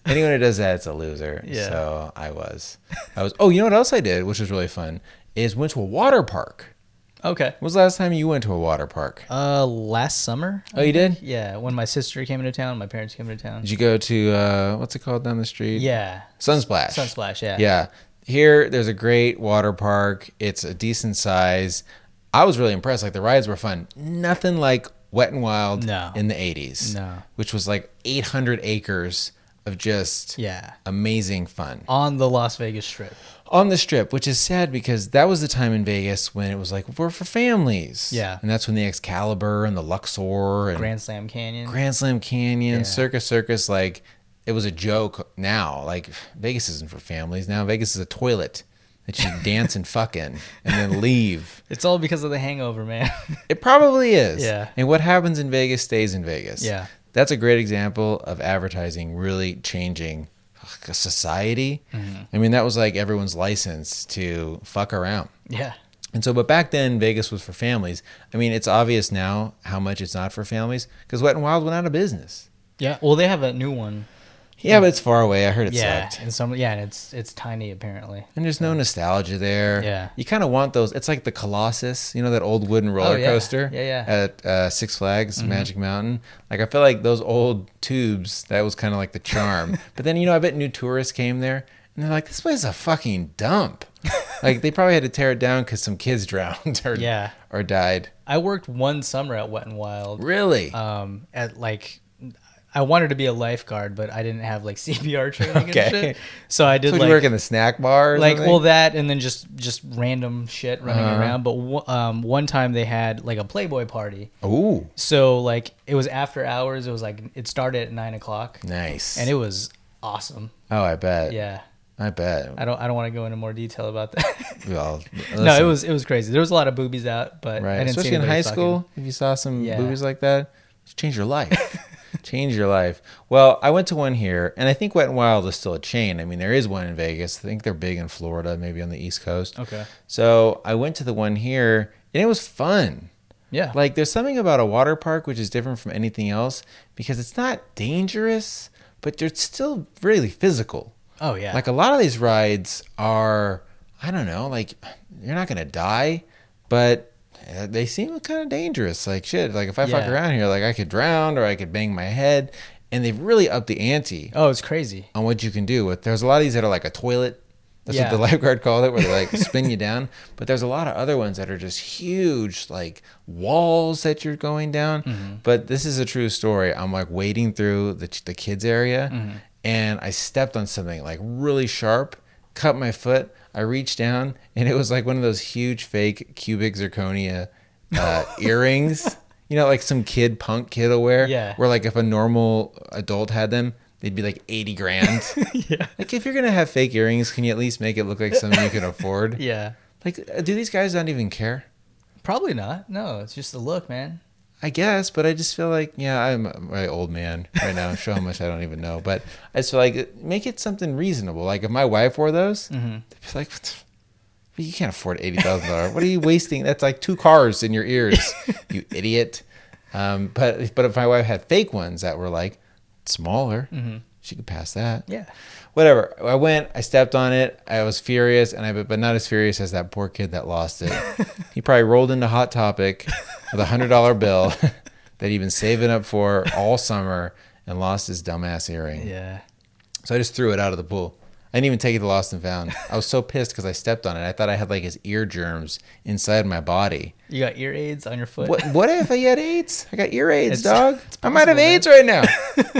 A: Anyone who does that, it's a loser.
B: Yeah.
A: So I was, I was. Oh, you know what else I did, which was really fun, is went to a water park.
B: Okay.
A: When was the last time you went to a water park?
B: Uh, last summer.
A: Oh, you did?
B: Yeah, when my sister came into town, my parents came into town.
A: Did you go to uh, what's it called down the street?
B: Yeah.
A: Sunsplash.
B: Sunsplash. Yeah.
A: Yeah. Here, there's a great water park. It's a decent size. I was really impressed. Like the rides were fun. Nothing like Wet and Wild
B: No.
A: in the 80s.
B: No.
A: Which was like 800 acres of just
B: Yeah.
A: amazing fun.
B: On the Las Vegas Strip.
A: On the strip, which is sad because that was the time in Vegas when it was like, we're for families.
B: Yeah.
A: And that's when the Excalibur and the Luxor and
B: Grand Slam Canyon.
A: Grand Slam Canyon,
B: Yeah.
A: Circus Circus, like it was a joke now. Like Vegas isn't for families now. Vegas is a toilet that you (laughs) dance and fuck in and then leave.
B: it's all because of the hangover, man. (laughs)
A: It probably is.
B: Yeah.
A: And what happens in Vegas stays in Vegas.
B: Yeah.
A: That's a great example of advertising really changing a society.
B: Mm-hmm.
A: I mean, that was like everyone's license to fuck around.
B: yeah.
A: And so, but back then, Vegas was for families. I mean, it's obvious now how much it's not for families because Wet and Wild went out of business.
B: Yeah. Well, they have a new one.
A: Yeah, but it's far away. I heard it
B: yeah.
A: sucked.
B: And some. Yeah, and it's it's tiny apparently.
A: And there's no nostalgia there.
B: Yeah.
A: You kind of want those. It's like the Colossus, you know, that old wooden roller
B: Oh, yeah.
A: coaster
B: Yeah, yeah.
A: at uh, Six Flags Magic Mountain. Like, I feel like those old tubes, that was kind of like the charm. (laughs) but then, you know, I bet new tourists came there and they're like, this place is a fucking dump. (laughs) like, they probably had to tear it down because some kids (laughs) drowned or,
B: Yeah.
A: or died.
B: I worked one summer at Wet and Wild.
A: Really?
B: Um, at like. I wanted to be a lifeguard, but I didn't have like (laughs) CPR training
A: Okay.
B: and shit. So I did
A: so
B: like
A: you work in the snack bar or
B: like
A: something?
B: well that and then just just random shit running
A: Uh-huh.
B: around but one- um, one time they had like a playboy party
A: Ooh,
B: so like it was after hours it was like it started at nine o'clock
A: nice.
B: and it was awesome
A: oh, I bet.
B: yeah
A: I bet.
B: i don't i don't want to go into more detail about that (laughs)
A: well, (laughs)
B: no it was it was crazy there was a lot of boobies out but
A: Right. Especially in high school, if you saw some
B: Yeah.
A: movies like that, it's changed your life. Change your life. Well, I went to one here, and I think Wet and Wild is still a chain. I mean, there is one in Vegas. I think they're big in Florida, maybe on the East Coast.
B: okay
A: So I went to the one here, and it was fun.
B: yeah
A: Like, there's something about a water park which is different from anything else because it's not dangerous, but you're still really physical.
B: oh yeah
A: Like a lot of these rides are, I don't know, like you're not gonna die, but they seem kind of dangerous. Like shit, like if I fuck around here, like I could drown or I could bang my head, and they've really upped the ante
B: oh it's crazy
A: on what you can do. With there's a lot of these that are like a toilet. That's
B: Yeah.
A: what the lifeguard called it, where they like (laughs) spin you down. But there's a lot of other ones that are just huge, like walls that you're going down.
B: Mm-hmm.
A: But this is a true story. I'm like wading through the the kids area,
B: Mm-hmm.
A: and I stepped on something like really sharp, cut my foot. I reached down, and it was like one of those huge fake cubic zirconia uh, (laughs) earrings. You know, like some kid punk kid will wear.
B: Yeah.
A: Where like if a normal adult had them, they'd be like eighty grand. (laughs)
B: yeah.
A: like if you're gonna have fake earrings, can you at least make it look like something you can afford? (laughs)
B: Yeah.
A: Like, uh, do these guys not even care?
B: Probably not. No, it's just the look, man.
A: I guess, but I just feel like, yeah, I'm very old man right now. I show how much I don't even know, but I just feel like make it something reasonable. Like if my wife wore those,
B: Mm-hmm.
A: they'd be like, you can't afford eighty thousand dollars. What are you wasting? That's like two cars in your ears, (laughs) you idiot. Um, but but if my wife had fake ones that were like smaller, she could pass that.
B: Mm-hmm. Yeah.
A: Whatever. I went. I stepped on it. I was furious, and I but not as furious as that poor kid that lost it. (laughs) he probably rolled into Hot Topic with a hundred dollar bill (laughs) that he'd been saving up for all summer and lost his dumbass earring.
B: Yeah.
A: So I just threw it out of the pool. I didn't even take it to Lost and Found. I was so pissed because I stepped on it. I thought I had like his ear germs inside my body.
B: You got ear aids on your foot.
A: What? What if I had AIDS? I got ear AIDS,
B: It's-
A: dog. (laughs)
B: it's
A: I might have
B: possible,
A: AIDS right now.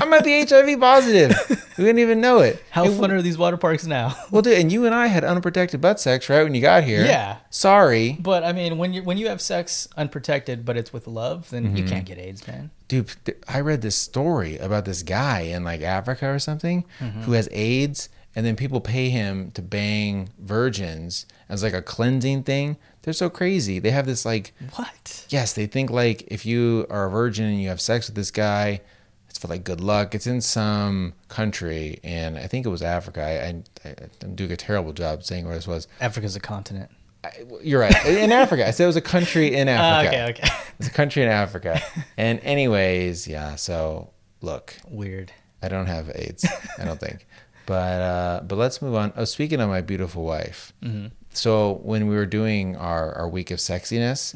A: I might be HIV positive. We didn't even know it.
B: How
A: It-
B: fun are these water parks now? (laughs)
A: Well, dude, and you and I had unprotected butt sex right when you got here.
B: Yeah.
A: Sorry,
B: But I mean, when you when you have sex unprotected, but it's with love, then
A: Mm-hmm.
B: you can't get AIDS, man.
A: dude. I read this story about this guy in like Africa or something who has AIDS, and then people pay him to bang virgins as like a cleansing thing. They're so crazy. They have this like
B: What?
A: yes, they think like if you are a virgin and you have sex with this guy, it's for like good luck. It's in some country, and I think it was Africa. I, I, I'm doing a terrible job saying where this was.
B: Africa's a continent.
A: I, you're right. In Africa, I said it was a country in (laughs) Africa.
B: Ah, okay, okay.
A: It's a country in Africa. (laughs) And anyways, yeah. So look,
B: Weird.
A: I don't have AIDS. I don't think. But uh, but let's move on. Oh, speaking of my beautiful wife. So when we were doing our our week of sexiness,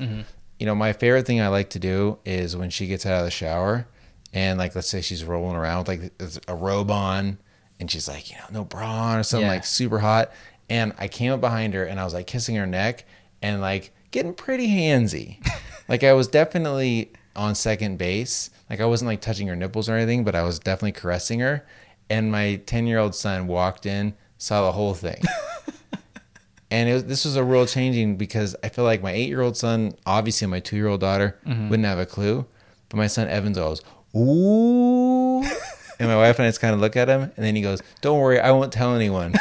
A: you know, my favorite thing I like to do is when she gets out of the shower, and like let's say she's rolling around with like a robe on, and she's like you know no bra on or something
B: Yeah.
A: like super hot, and I came up behind her and I was like kissing her neck and like getting pretty handsy, (laughs) like I was definitely on second base. Like I wasn't like touching her nipples or anything, but I was definitely caressing her. And my ten year old son walked in, saw the whole thing. (laughs) And it was, this was a real changing because I feel like my eight year old son, obviously my two year old daughter, mm-hmm. wouldn't have a clue. But my son Evans always, ooh. and my wife and I just kind of look at him. And then he goes, don't worry, I won't tell anyone.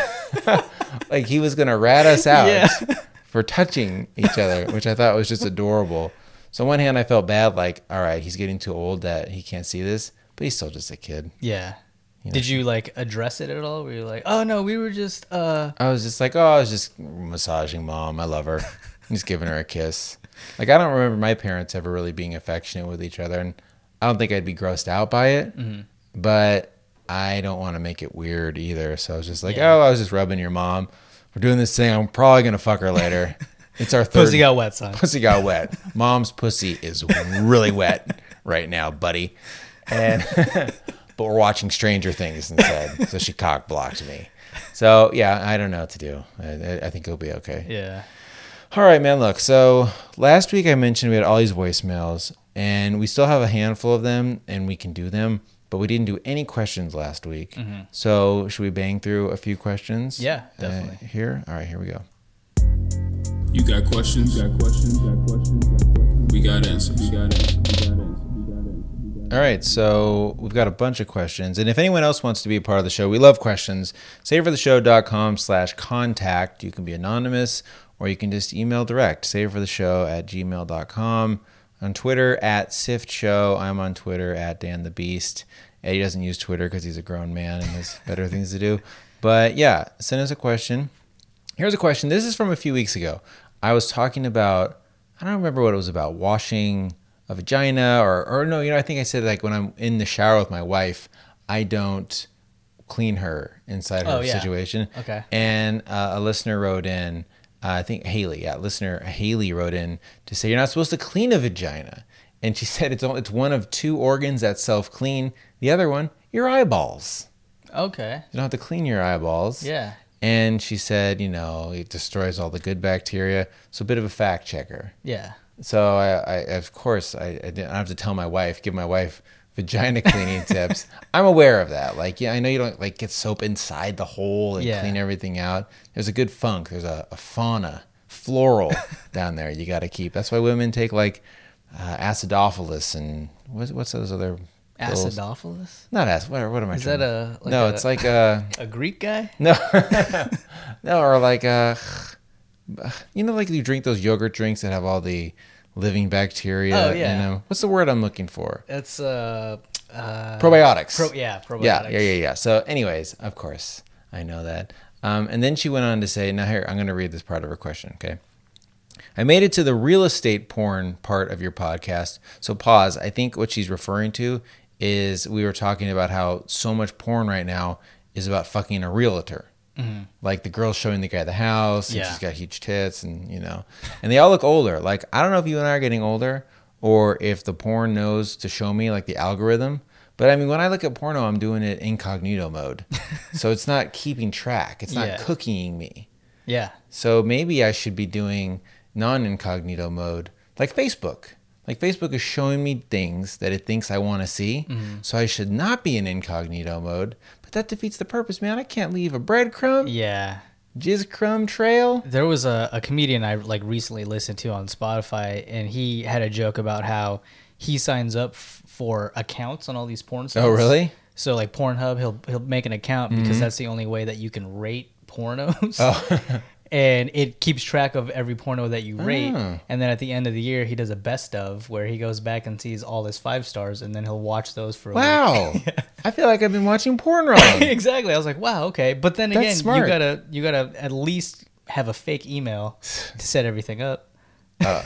A: (laughs) like he was going to rat us out
B: Yeah. (laughs)
A: for touching each other, which I thought was just adorable. So, on one hand, I felt bad, like, all right, he's getting too old that he can't see this, but he's still just a kid.
B: Yeah.
A: You know,
B: Did you like address it at all? Were you like, oh no, we were just uh
A: I was just like, oh, I was just massaging mom. I love her. I'm (laughs) just giving her a kiss. Like, I don't remember my parents ever really being affectionate with each other. And I don't think I'd be grossed out by it, but I don't want to make it weird either. So I was just like,
B: Yeah.
A: oh, I was just rubbing your mom. We're doing this thing. I'm probably going to fuck her later. (laughs) It's our third.
B: pussy got wet, son.
A: pussy got wet. Mom's pussy is really wet (laughs) right now, buddy. And but we're watching Stranger Things instead, (laughs) so she cock blocked me. So yeah, I don't know what to do. I, I- I think it'll be okay.
B: Yeah.
A: All right, man. Look, so last week I mentioned we had all these voicemails, and we still have a handful of them, and we can do them. But we didn't do any questions last week. So should we bang through a few questions?
B: Yeah,
A: uh,
B: definitely.
A: here. All right, here we go.
C: You got questions? Got questions? Got questions? Got questions? We got answers. We got answers.
A: All right, so we've got a bunch of questions. And if anyone else wants to be a part of the show, we love questions. Savefortheshow.com slash contact. You can be anonymous or you can just email direct. Savefortheshow at gmail.com. On Twitter, at Sift Show. I'm on Twitter, at Dan the Beast. Eddie doesn't use Twitter because he's a grown man and has (laughs) better things to do. But yeah, send us a question. Here's a question. This is from a few weeks ago. I was talking about, I don't remember what it was about, washing a vagina or, or no, you know, I think I said like when I'm in the shower with my wife, I don't clean her inside her
B: Oh, yeah.
A: situation.
B: Okay.
A: And uh, a listener wrote in, uh, I think Haley, yeah, listener Haley wrote in to say you're not supposed to clean a vagina. And she (laughs) said it's, it's one of two organs that self clean. The other one, your eyeballs.
B: Okay.
A: You don't have to clean your eyeballs.
B: Yeah.
A: And she said, you know, it destroys all the good bacteria. So a bit of a fact checker.
B: Yeah.
A: So I, I of course, I, I didn't I have to tell my wife, give my wife vagina cleaning (laughs) tips. I'm aware of that. Like, yeah, I know you don't like get soap inside the hole and
B: Yeah.
A: clean everything out. There's a good funk. There's a, a fauna, floral (laughs) down there you got to keep. That's why women take like uh, acidophilus and what's what's those other?
B: Acidophilus?
A: Not acid. What, what am I?
B: Is
A: trying
B: that a like
A: no?
B: a,
A: it's like uh (laughs)
B: a Greek guy?
A: no, no, or like uh, (sighs) you know, like you drink those yogurt drinks that have all the living bacteria.
B: Oh, yeah.
A: What's the word I'm looking for?
B: It's uh, uh
A: Probiotics.
B: Pro, yeah, probiotics.
A: Yeah, yeah, yeah, yeah. So, anyways, of course, I know that. Um, and then she went on to say, now here, I'm going to read this part of her question, okay? I made it to the real estate porn part of your podcast. So, pause. I think what she's referring to is we were talking about how so much porn right now is about fucking a realtor. Mm-hmm. Like the girl showing the guy the house, and
B: Yeah.
A: she's got huge tits, and you know, and they all look older. Like I don't know if you and I are getting older, or if the porn knows to show me like the algorithm. But I mean, when I look at porno, I'm doing it incognito mode, (laughs) so it's not keeping track. It's not
B: Yeah.
A: cookieing me.
B: Yeah.
A: So maybe I should be doing non incognito mode like Facebook. Like Facebook is showing me things that it thinks I want to see. Mm-hmm. So I should not be in incognito mode. But that defeats the purpose, man. I can't leave a breadcrumb,
B: Yeah.
A: jizz crumb trail.
B: There was a, a comedian I like recently listened to on Spotify, and he had a joke about how he signs up f- for accounts on all these porn oh, sites.
A: Oh, really?
B: So like Pornhub, he'll he'll make an account because mm-hmm. that's the only way that you can rate pornos.
A: Oh. (laughs) (laughs)
B: and it keeps track of every porno that you rate.
A: Oh.
B: And then at the end of the year, he does a best of where he goes back and sees all his five stars, and then he'll watch those for a week.
A: Wow. (laughs) I feel like I've been watching porn wrong. (laughs)
B: exactly. I was like, wow, okay. But then
A: That's
B: again,
A: smart.
B: you gotta you gotta at least have a fake email to set everything up.
A: uh,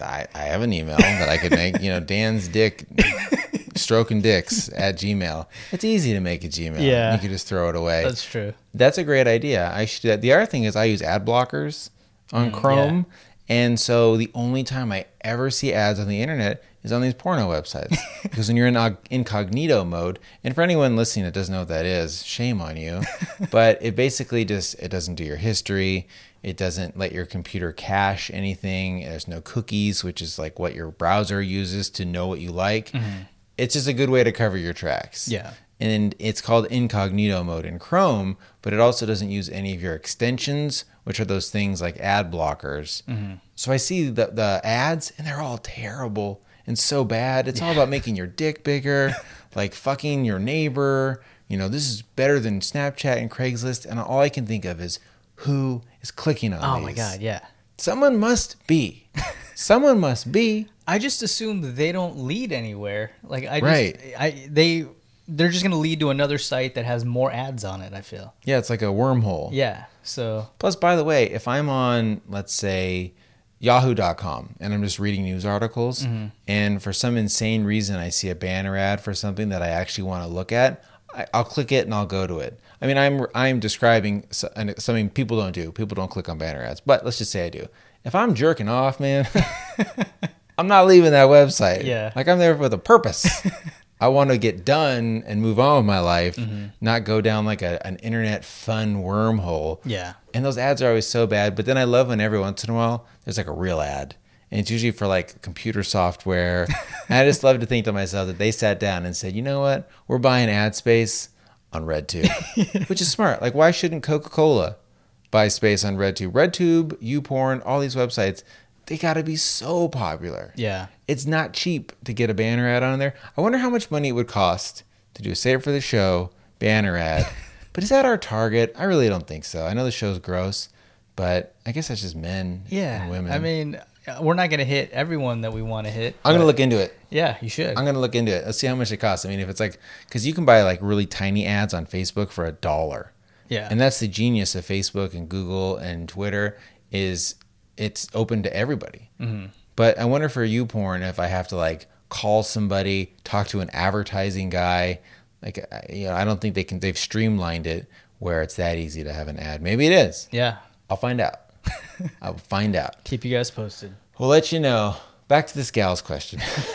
A: I, I have an email that I could make, you know, Dan's dick (laughs) stroking dicks at Gmail. It's easy to make a Gmail.
B: Yeah.
A: You can just throw it away.
B: That's true.
A: That's a great idea. I should do that. The other thing is I use ad blockers on mm, Chrome. And so the only time I ever see ads on the internet is on these porno websites. (laughs) because when you're in incognito mode, and for anyone listening that doesn't know what that is, shame on you. (laughs) but it basically just it doesn't do your history. It doesn't let your computer cache anything. There's no cookies, which is like what your browser uses to know what you like. Mm-hmm. It's just a good way to cover your tracks
B: Yeah.
A: and it's called incognito mode in Chrome, but it also doesn't use any of your extensions, which are those things like ad blockers. Mm-hmm. So I see the, the ads, and they're all terrible and so bad. It's all about making your dick bigger, (laughs) like fucking your neighbor. You know, this is better than Snapchat and Craigslist. And all I can think of is who is clicking on
B: Oh
A: these.
B: my god, yeah.
A: Someone must be. (laughs) Someone must be.
B: I just assume they don't lead anywhere. Like I just,
A: Right.
B: I they they're just gonna lead to another site that has more ads on it. I feel.
A: Yeah, it's like a wormhole.
B: Yeah. So
A: Plus, by the way, if I'm on, let's say, yahoo.com and I'm just reading news articles, mm-hmm. and for some insane reason I see a banner ad for something that I actually want to look at, I, I'll click it and I'll go to it. I mean, I'm I'm describing something people don't do. People don't click on banner ads, but let's just say I do. If I'm jerking off, man, (laughs) (laughs) I'm not leaving that website.
B: Yeah.
A: like I'm there with a purpose. (laughs) I want to get done and move on with my life, mm-hmm. not go down like a, an internet fun wormhole.
B: yeah.
A: And those ads are always so bad. But then I love when every once in a while there's like a real ad. And it's usually for like computer software. (laughs) and I just love to think to myself that they sat down and said, you know what? We're buying ad space on RedTube, (laughs) which is smart. Like, why shouldn't Coca Cola buy space on RedTube? RedTube, YouPorn, all these websites, they got to be so popular.
B: Yeah.
A: It's not cheap to get a banner ad on there. I wonder how much money it would cost to do a save for the show banner ad. (laughs) but is that our target? I really don't think so. I know the show's gross, but I guess that's just men
B: Yeah.
A: and women.
B: I mean, uh, we're not gonna hit everyone that we want to hit.
A: I'm gonna look into it.
B: Yeah, you should.
A: I'm gonna look into it. Let's see how much it costs. I mean, if it's like, because you can buy like really tiny ads on Facebook for a dollar.
B: yeah.
A: And that's the genius of Facebook and Google and Twitter is it's open to everybody.
B: Mm-hmm.
A: But I wonder for you, porn, if I have to like call somebody, talk to an advertising guy. Like, you know, I don't think they can. They've streamlined it where it's that easy to have an ad. Maybe it is.
B: yeah.
A: I'll find out. (laughs) I'll find out.
B: Keep you guys posted.
A: We'll let you know. Back to this gal's question. (laughs)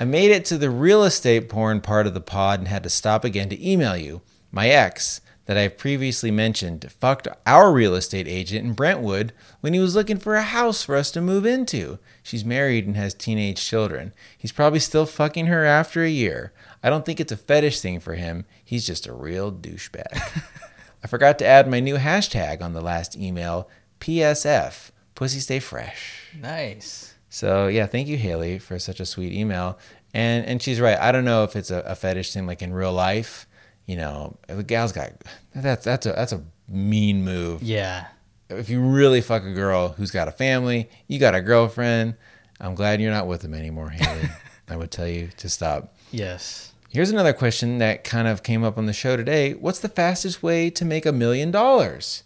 A: I made it to the real estate porn part of the pod and had to stop again to email you. My ex, that I've previously mentioned, fucked our real estate agent in Brentwood when he was looking for a house for us to move into. She's married and has teenage children. He's probably still fucking her after a year. I don't think it's a fetish thing for him. He's just a real douchebag. (laughs) I forgot to add my new hashtag on the last email PSF. Pussy stay fresh.
B: Nice.
A: So yeah, thank you, Haley, for such a sweet email. And and she's right. I don't know if it's a, a fetish thing like in real life. You know, the gal's got that's that's a that's a mean move.
B: Yeah.
A: If you really fuck a girl who's got a family, you got a girlfriend. I'm glad you're not with them anymore, Haley. (laughs) I would tell you to stop.
B: Yes.
A: Here's another question that kind of came up on the show today. What's the fastest way to make a million dollars?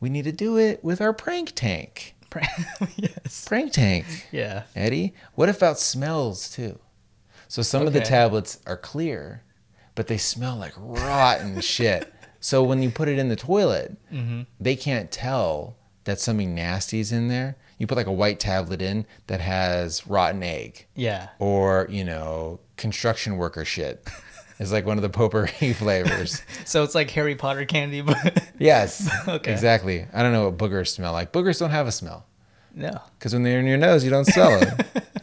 A: We need to do it with our prank tank. (laughs)
B: yes.
A: Prank tank.
B: Yeah.
A: Eddie, what about smells too? So some of the tablets are clear, but they smell like rotten (laughs) shit. So when you put it in the toilet,
B: Mm-hmm.
A: they can't tell that something nasty is in there. You put like a white tablet in that has rotten egg
B: Yeah.
A: or, you know, construction worker shit. It's like one of the potpourri (laughs) flavors.
B: So it's like Harry Potter candy, but (laughs)
A: Yes,
B: Okay.
A: exactly. I don't know what boogers smell like. Boogers don't have a smell.
B: no.
A: Because when they're in your nose, you don't smell them.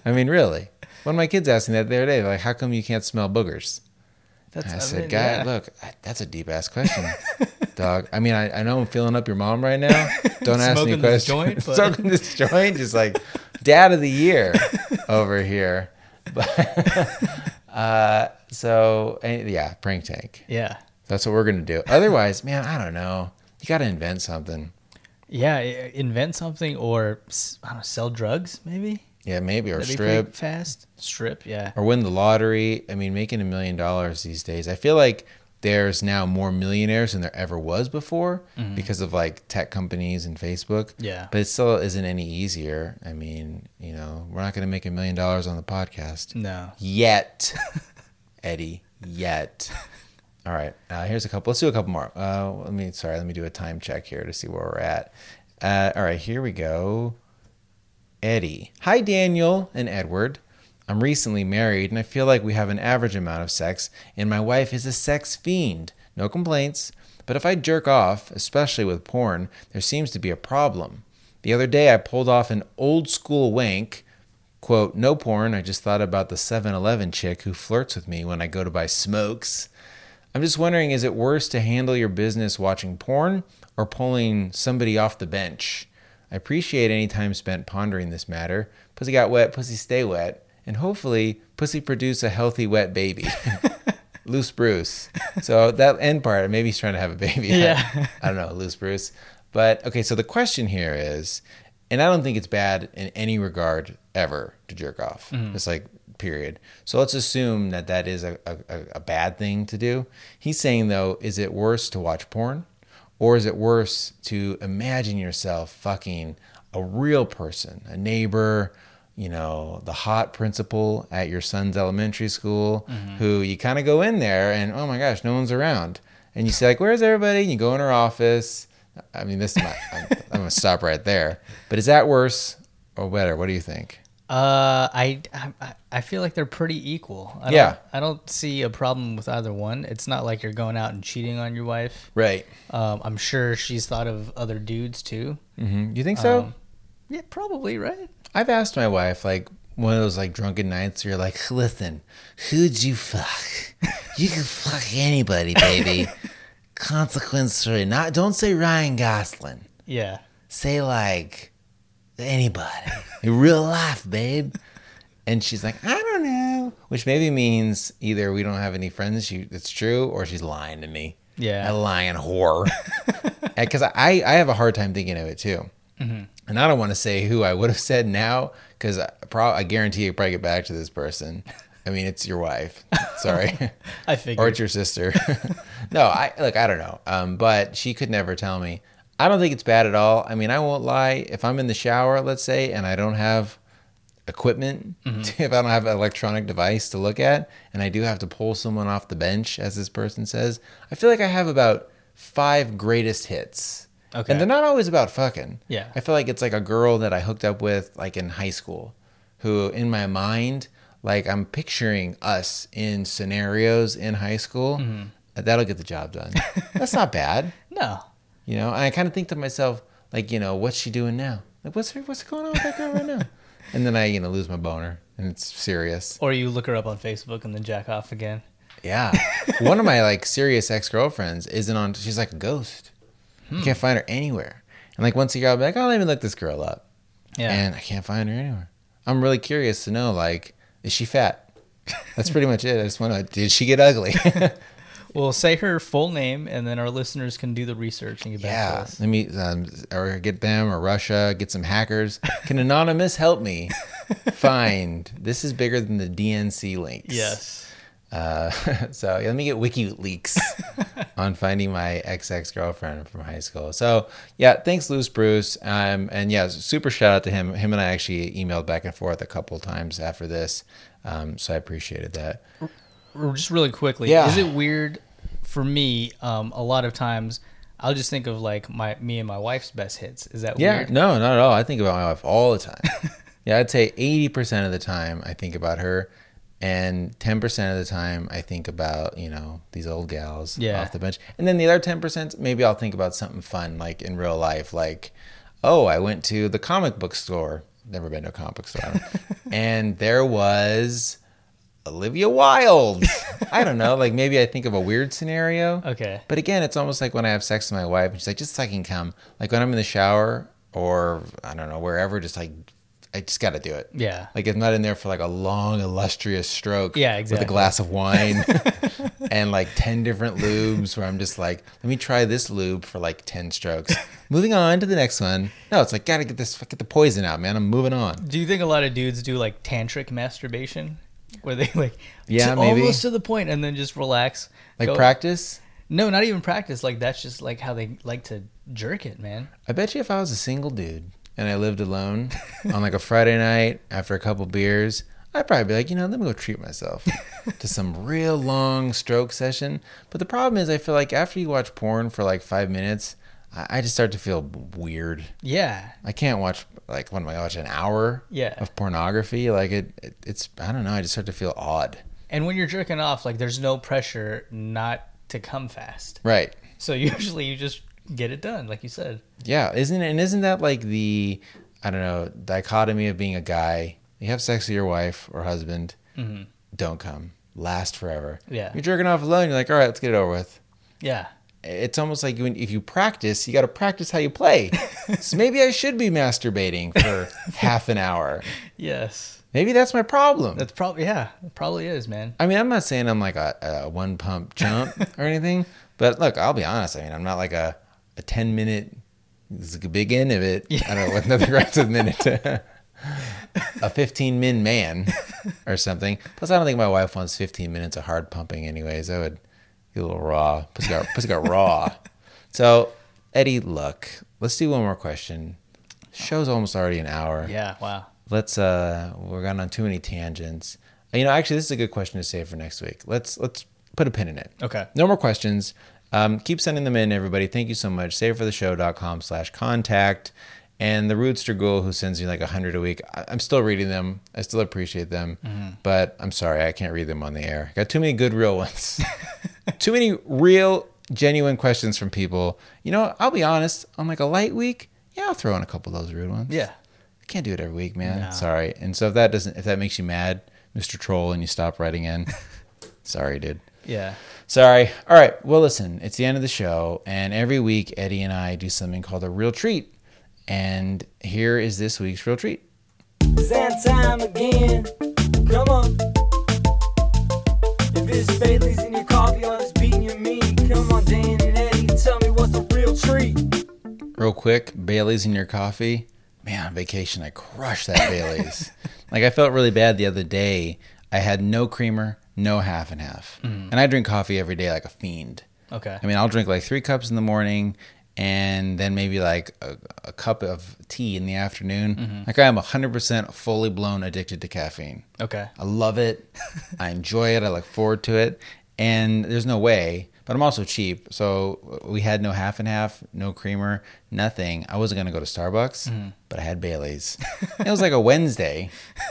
A: I mean, really. One of my kids asked me that the other day, like, how come you can't smell boogers?
B: That's
A: I
B: I
A: said,
B: mean,
A: guy,
B: yeah.
A: look, that's a deep ass question, (laughs) dog. I mean, I, I know I'm filling up your mom right now. Don't ask me questions.
B: joint, (laughs) but-
A: Smoking this joint, just like dad of the year (laughs) over here. But, uh, so, and, yeah, prank tank.
B: Yeah.
A: That's what we're going to do. Otherwise, man, I don't know. You got to invent something.
B: Yeah. Invent something or I don't know, sell drugs maybe.
A: Yeah, maybe, or
B: That'd
A: strip.
B: fast. Strip. Yeah.
A: or win the lottery. I mean, making a million dollars these days. I feel like there's now more millionaires than there ever was before because of like tech companies and Facebook.
B: Mm-hmm. Yeah.
A: But it still isn't any easier. I mean, you know, we're not going to make a million dollars on the podcast
B: No.
A: yet, (laughs) Eddie. Yet. All right. Uh, here's a couple. Let's do a couple more. Uh, let me. Sorry. Let me do a time check here to see where we're at. Uh, all right. Here we go. Eddie. Hi, Daniel and Edward. I'm recently married and I feel like we have an average amount of sex, and my wife is a sex fiend. No complaints. But if I jerk off, especially with porn, there seems to be a problem. The other day I pulled off an old school wank. Quote, no porn. I just thought about the 7 Eleven chick who flirts with me when I go to buy smokes. I'm just wondering is it worse to handle your business watching porn or pulling somebody off the bench? I appreciate any time spent pondering this matter. Pussy got wet, pussy stay wet, and hopefully, pussy produce a healthy wet baby. (laughs) (laughs) loose Bruce. So that end part, maybe he's trying to have a baby.
B: Yeah. (laughs)
A: I don't know, loose Bruce. But okay, so the question here is, and I don't think it's bad in any regard ever to jerk off. Mm-hmm. It's like period. So let's assume that that is a, a, a bad thing to do. He's saying though, is it worse to watch porn, or is it worse to imagine yourself fucking a real person, a neighbor? You know, the hot principal at your son's elementary school, mm-hmm. who you kind of go in there and oh my gosh, no one's around, and you say like, "Where's everybody?" And you go in her office. I mean, this might, I'm, I'm gonna stop right there. But is that worse or better? What do you think?
B: Uh, I, I I feel like they're pretty equal. I
A: Yeah.
B: Don't, I don't see a problem with either one. It's not like you're going out and cheating on your wife.
A: Right.
B: Um, I'm sure she's thought of other dudes too.
A: hmm You think so?
B: Um, yeah, probably right.
A: I've asked my wife, like, one of those like drunken nights where you're like, listen, who'd you fuck? You can fuck anybody, baby. (laughs) Consequence. Not don't say Ryan Gosling.
B: Yeah.
A: Say like anybody. (laughs) In real life, babe. And she's like, I don't know. Which maybe means either we don't have any friends, she it's true, or she's lying to me.
B: Yeah.
A: A lying whore. (laughs) Because I, I have a hard time thinking of it too. And I don't want to say who I would have said now because I, prob- I guarantee you probably get back to this person. I mean, it's your wife. Sorry. (laughs)
B: I
A: or it's your sister. no, I look, I don't know. Um, but she could never tell me. I don't think it's bad at all. I mean, I won't lie. If I'm in the shower, let's say, and I don't have equipment, (laughs) if I don't have an electronic device to look at, and I do have to pull someone off the bench, as this person says, I feel like I have about five greatest hits.
B: Okay.
A: And they're not always about fucking.
B: Yeah.
A: I feel like it's like a girl that I hooked up with like in high school who in my mind, like I'm picturing us in scenarios in high school.
B: Mm-hmm.
A: That'll get the job done. (laughs) That's not bad.
B: no.
A: You know, and I kind of think to myself, like, you know, what's she doing now? Like, what's her, what's going on with that girl right now? (laughs) And then I, you know, lose my boner, and it's serious.
B: Or you look her up on Facebook and then jack off again.
A: Yeah, one of my (laughs) like serious ex girlfriends isn't on. She's like a ghost. You hmm. can't find her anywhere. And like once a year, I'll be like, oh, let me look this girl up,
B: Yeah.
A: and I can't find her anywhere. I'm really curious to know like, is she fat? That's pretty much it. I just want to. Did she get ugly? (laughs)
B: Well, say her full name, and then our listeners can do the research and get back to
A: yeah.
B: us.
A: Let me um, or get them or Russia. Get some hackers. Can anonymous help me (laughs) find? This is bigger than the DNC links.
B: Yes.
A: Uh, (laughs) so yeah, let me get WikiLeaks (laughs) on finding my ex ex girlfriend from high school. So yeah, thanks, Luce Bruce. Um, and yeah, super shout out to him. Him and I actually emailed back and forth a couple times after this. Um, so I appreciated that.
B: Just really quickly,
A: Yeah.
B: is it weird for me? Um, a lot of times, I'll just think of like my me and my wife's best hits. Is that
A: Yeah,
B: weird?
A: no, not at all. I think about my wife all the time. (laughs) yeah, I'd say eighty percent of the time I think about her, and ten percent of the time I think about you know these old gals
B: Yeah.
A: off the bench, and then the other ten percent maybe I'll think about something fun like in real life, like oh I went to the comic book store. Never been to a comic book store, (laughs) and there was Olivia Wilde. I don't know, like maybe I think of a weird scenario.
B: Okay.
A: But again, it's almost like when I have sex with my wife and she's like, just fucking come. Like when I'm in the shower or I don't know, wherever, just like, I just got to do it.
B: Yeah.
A: Like I'm not in there for like a long, illustrious stroke.
B: Yeah, exactly.
A: With a glass of wine (laughs) and like 10 different lubes where I'm just like, let me try this lube for like 10 strokes. Moving on to the next one. No, it's like, gotta get this, get the poison out, man. I'm moving on.
B: Do you think a lot of dudes do like tantric masturbation, where they like
A: Yeah,
B: to-
A: maybe.
B: almost to the point and then just relax?
A: Like
B: Go-
A: practice.
B: No, not even practice. Like that's just like how they like to jerk it, man.
A: I bet you if I was a single dude and I lived alone on like a Friday night after a couple beers, I'd probably be like, you know, let me go treat myself (laughs) to some real long stroke session. But the problem is, I feel like after you watch porn for like five minutes, I, I just start to feel weird.
B: Yeah.
A: I can't watch like when I watch an hour
B: Yeah.
A: of pornography. Like it, it, it's I don't know. I just start to feel odd.
B: And when you're jerking off, like there's no pressure not to come fast.
A: Right.
B: So (laughs) usually you just get it done, like you said.
A: Yeah, isn't it? And isn't that like the I don't know dichotomy of being a guy? You have sex with your wife or husband, mm-hmm. don't come, last forever.
B: Yeah.
A: you're jerking off alone. You're like, all right, let's get it over with.
B: Yeah.
A: It's almost like when, if you practice, you got to practice how you play. (laughs) so maybe I should be masturbating for (laughs) half an hour.
B: Yes.
A: Maybe that's my problem.
B: That's probably yeah. It probably is, man.
A: I mean, I'm not saying I'm like a, a one pump chump (laughs) or anything, but look, I'll be honest. I mean, I'm not like a, a 10 minute, this is a big end of it. I don't know what nothing rhymes with minute. a 15 min man or something. Plus, I don't think my wife wants 15 minutes of hard pumping, anyways. I would a little raw. Pussy got, pussy got raw. (laughs) So, Eddie, look, let's do one more question. Show's almost already an hour
B: Yeah. Wow.
A: let's uh we're going on too many tangents you know actually this is a good question to save for next week let's let's put a pin in it
B: Okay.
A: no more questions um, keep sending them in everybody thank you so much savefortheshow.com slash contact and the rootster ghoul who sends me like a hundred a week I, i'm still reading them i still appreciate them mm-hmm. but i'm sorry i can't read them on the air got too many good real ones (laughs) too many real genuine questions from people you know i'll be honest on like a light week yeah i'll throw in a couple of those rude ones
B: Yeah.
A: I can't do it every week, man.
B: No.
A: Sorry. And so if that doesn't, if that makes you mad, Mr. Troll, and you stop writing in, (laughs) sorry, dude.
B: Yeah.
A: Sorry. All right. Well, listen, it's the end of the show, and every week Eddie and I do something called a real treat. And here is this week's real treat.
D: It's that time again. Come on. If it's Bailey's in your coffee or it's beating your meat, come on, Dan and Eddie, tell me what's the real treat.
A: Real quick, Bailey's in your coffee. Man, on vacation, I crushed that Bailey's. (laughs) like I felt really bad the other day. I had no creamer, no half and half, mm. and I drink coffee every day like a fiend.
B: Okay.
A: I mean, I'll drink like three cups in the morning and then maybe like a, a cup of tea in the afternoon. Mm-hmm. Like I am 100% fully blown addicted to caffeine.
B: Okay.
A: I love it. I enjoy it. I look forward to it. And there's no way, but I'm also cheap. So uh, we had no half and half, no creamer, nothing. I wasn't going to go to Starbucks, mm-hmm. but I had Bailey's. it was like a Wednesday.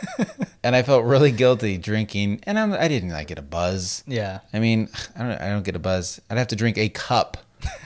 A: (laughs) and I felt really guilty drinking. And I'm, I didn't like get a buzz.
B: Yeah.
A: I mean, I don't, I don't get a buzz. I'd have to drink a cup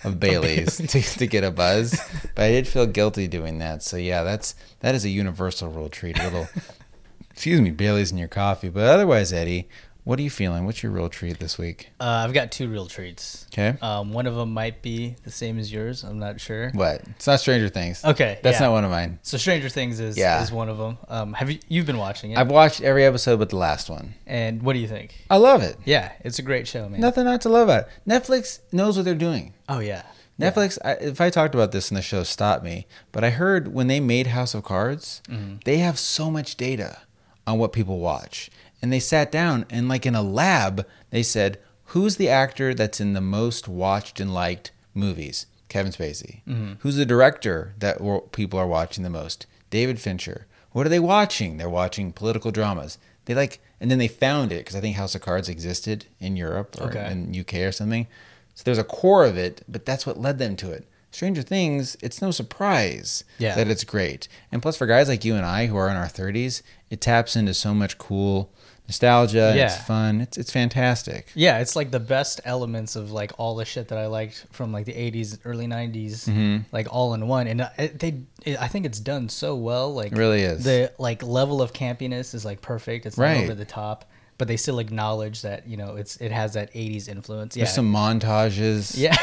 A: of (laughs) Bailey's to, to get a buzz, but I did feel guilty doing that. So yeah, that's that is a universal rule treat. A little, (laughs) excuse me, Bailey's in your coffee. But otherwise, Eddie, What are you feeling? What's your real treat this week?
B: Uh, I've got two real treats.
A: Okay.
B: Um, one of them might be the same as yours. I'm not sure.
A: What? It's not Stranger Things.
B: Okay,
A: That's
B: yeah.
A: not one of mine.
B: So Stranger Things is
A: Yeah.
B: is one of them. Um, have you you've been watching it?
A: I've watched every episode but the last one.
B: and what do you think?
A: I love it.
B: Yeah, it's a great show, man.
A: Nothing not to love about it. Netflix knows what they're doing.
B: Oh yeah.
A: Netflix, I, if I talked about this in the show, stop me. But I heard when they made House of Cards,
B: Mm-hmm.
A: they have so much data on what people watch. And they sat down and, like in a lab, they said, Who's the actor that's in the most watched and liked movies? Kevin Spacey.
B: Mm-hmm.
A: Who's the director that people are watching the most? David Fincher. What are they watching? They're watching political dramas. They like, and then they found it because I think House of Cards existed in Europe or
B: Okay.
A: in UK or something. So there's a core of it, but that's what led them to it. Stranger Things, it's no surprise
B: Yeah.
A: that it's great. And plus, for guys like you and I who are in our 30s, it taps into so much cool nostalgia. and It's fun. It's it's fantastic.
B: Yeah, it's like the best elements of like all the shit that I liked from like the 80s, early 90s,
A: Mm-hmm.
B: like all in one. And uh, it, they, it, I think it's done so well. Like
A: It really is.
B: The like level of campiness is like perfect. It's not
A: Right.
B: over the top, but they still acknowledge that you know it's it has that 80s influence. Yeah,
A: There's some montages.
B: yeah,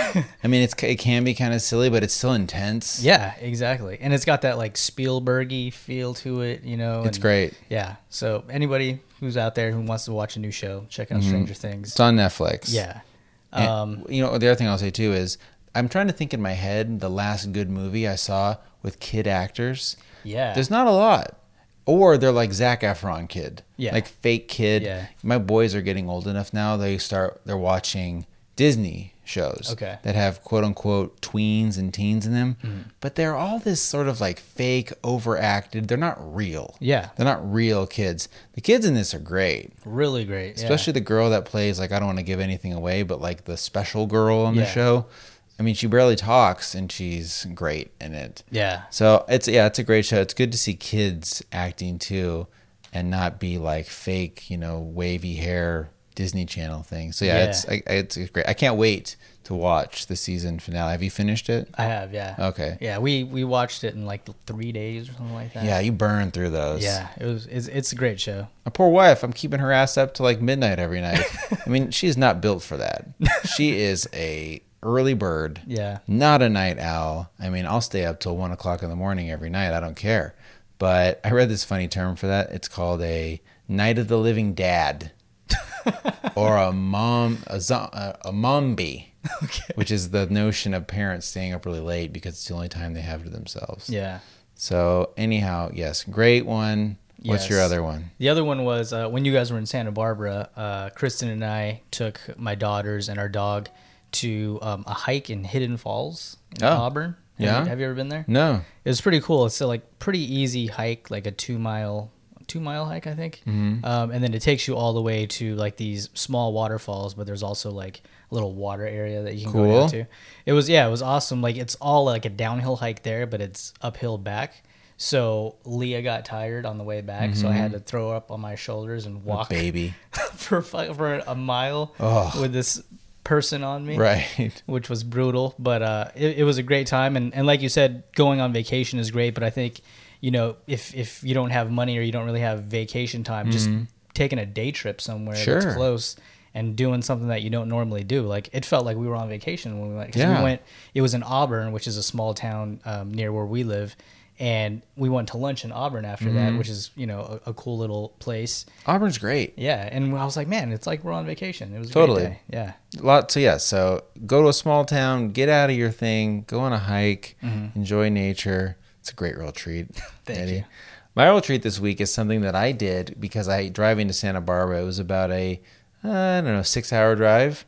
A: I mean, it's it can be kind of silly, but it's still intense.
B: yeah, exactly. And it's got that like Spielbergy feel to it. You know,
A: It's
B: and-
A: great.
B: Yeah. So anybody who's out there who wants to watch a new show, check out Stranger Things.
A: It's on Netflix.
B: Yeah.
A: And,
B: Um,
A: you know, the other thing I'll say too is I'm trying to think in my head the last good movie I saw with kid actors.
B: yeah.
A: There's not a lot. Or they're like Zac Efron kid.
B: Yeah.
A: Like fake kid.
B: Yeah.
A: My boys are getting old enough now they start they're watching Disney shows
B: Okay.
A: That have quote unquote tweens and teens in them. Mm-hmm. But they're all this sort of like fake, overacted. They're not real.
B: Yeah.
A: They're not real kids. The kids in this are great.
B: really great. yeah.
A: Especially the girl that plays like I don't want to give anything away, but like the special girl on the
B: Yeah.
A: show. I mean, she barely talks and she's great in it.
B: Yeah.
A: So it's yeah, it's a great show. It's good to see kids acting too, and not be like fake, you know, wavy hair Disney Channel thing. So yeah,
B: Yeah.
A: it's I, it's great. I can't wait to watch the season finale. Have you finished it?
B: I have, yeah.
A: Okay.
B: Yeah, we we watched it in like three days or something like that.
A: Yeah, you burn through those.
B: Yeah, it was. It's, it's a great show.
A: My poor wife, I'm keeping her ass up to like midnight every night. (laughs) I mean, she's not built for that. She (laughs) is a early bird.
B: Yeah.
A: Not a night owl. I mean, I'll stay up till one o'clock in the morning every night. I don't care. But I read this funny term for that. It's called a night of the living dad, (laughs) or a mom, a, zo- a, mombi, which is the notion of parents staying up really late because it's the only time they have to themselves.
B: Yeah.
A: So anyhow, yes, great one. What's your other one?
B: The other one was uh, when you guys were in Santa Barbara. Uh, Kristen and I took my daughters and our dog to um, a hike in Hidden Falls in
A: Oh,
B: Auburn. Have
A: yeah?
B: you, have you ever been there?
A: No.
B: It was pretty cool. It's a like pretty easy hike, like a two mile two mile hike, I think.
A: Mm-hmm.
B: Um, and then it takes you all the way to like these small waterfalls, but there's also like a little water area that you can go
A: Cool.
B: down to. It was yeah, it was awesome. Like it's all like a downhill hike there, but it's uphill back. So Leah got tired on the way back, so I had to throw up on my shoulders and walk
A: Baby. (laughs)
B: for for a mile
A: Oh.
B: with this person on me
A: Right. (laughs)
B: which was brutal, but uh, it, it was a great time. And, and like you said, going on vacation is great. But I think, you know, if if you don't have money or you don't really have vacation time, just taking a day trip somewhere
A: Mm-hmm. Sure.
B: that's close and doing something that you don't normally do. Like it felt like we were on vacation when we went.
A: Yeah.
B: we went. It was in Auburn, which is a small town um, near where we live. And we went to lunch in Auburn after
A: Mm-hmm.
B: that, which is you know a, a cool little place.
A: Auburn's great.
B: Yeah, and I was like, man, it's like we're on vacation. It was a
A: Totally.
B: Great day. Yeah.
A: lot so yeah so go to a small town get out of your thing go on a hike enjoy nature it's a great real treat
B: Mm-hmm. (laughs) Thank you.
A: my real treat this week is something that i did because i driving to santa barbara it was about a uh, i don't know six hour drive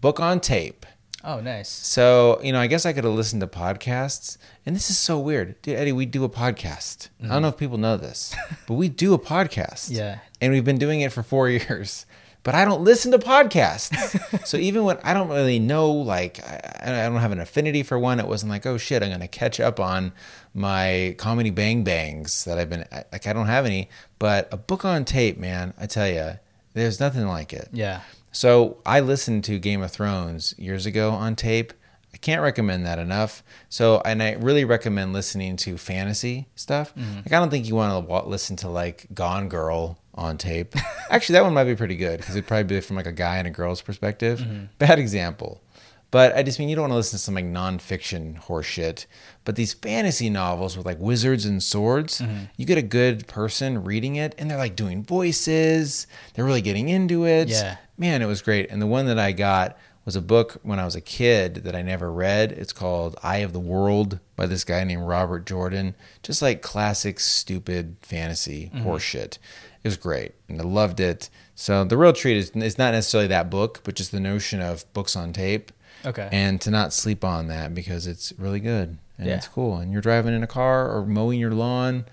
A: book on tape
B: Oh, nice.
A: so you know i guess i could have listened to podcasts and this is so weird dude eddie we do a podcast i don't know if people know this (laughs) but we do a podcast
B: Yeah.
A: and we've been doing it for four (laughs) years. But I don't listen to podcasts, so (laughs) even when I don't really know, like I, I don't have an affinity for one, it wasn't like, oh shit, I'm gonna catch up on my comedy bang bangs that I've been like. I don't have any, but a book on tape, man, I tell you, there's nothing like it.
B: Yeah.
A: So I listened to Game of Thrones years ago on tape. I can't recommend that enough. So, and I really recommend listening to fantasy stuff. Mm-hmm. Like, I don't think you want to listen to like Gone Girl on tape. (laughs) Actually, that one might be pretty good because it'd probably be from like a guy and a girl's perspective. Mm-hmm. Bad example. But I just mean you don't want to listen to some like nonfiction horse shit. But these fantasy novels with like wizards and swords, mm-hmm. you get a good person reading it and they're like doing voices. They're really getting into it.
B: Yeah.
A: Man, it was great. And the one that I got was a book when I was a kid that I never read. It's called Eye of the World by this guy named Robert Jordan. Just like classic stupid fantasy mm-hmm. horse shit. It was great and I loved it. So the real treat is it's not necessarily that book, but just the notion of books on tape.
B: Okay.
A: And to not sleep on that because it's really good and
B: Yeah.
A: it's cool. And you're driving in a car or mowing your lawn,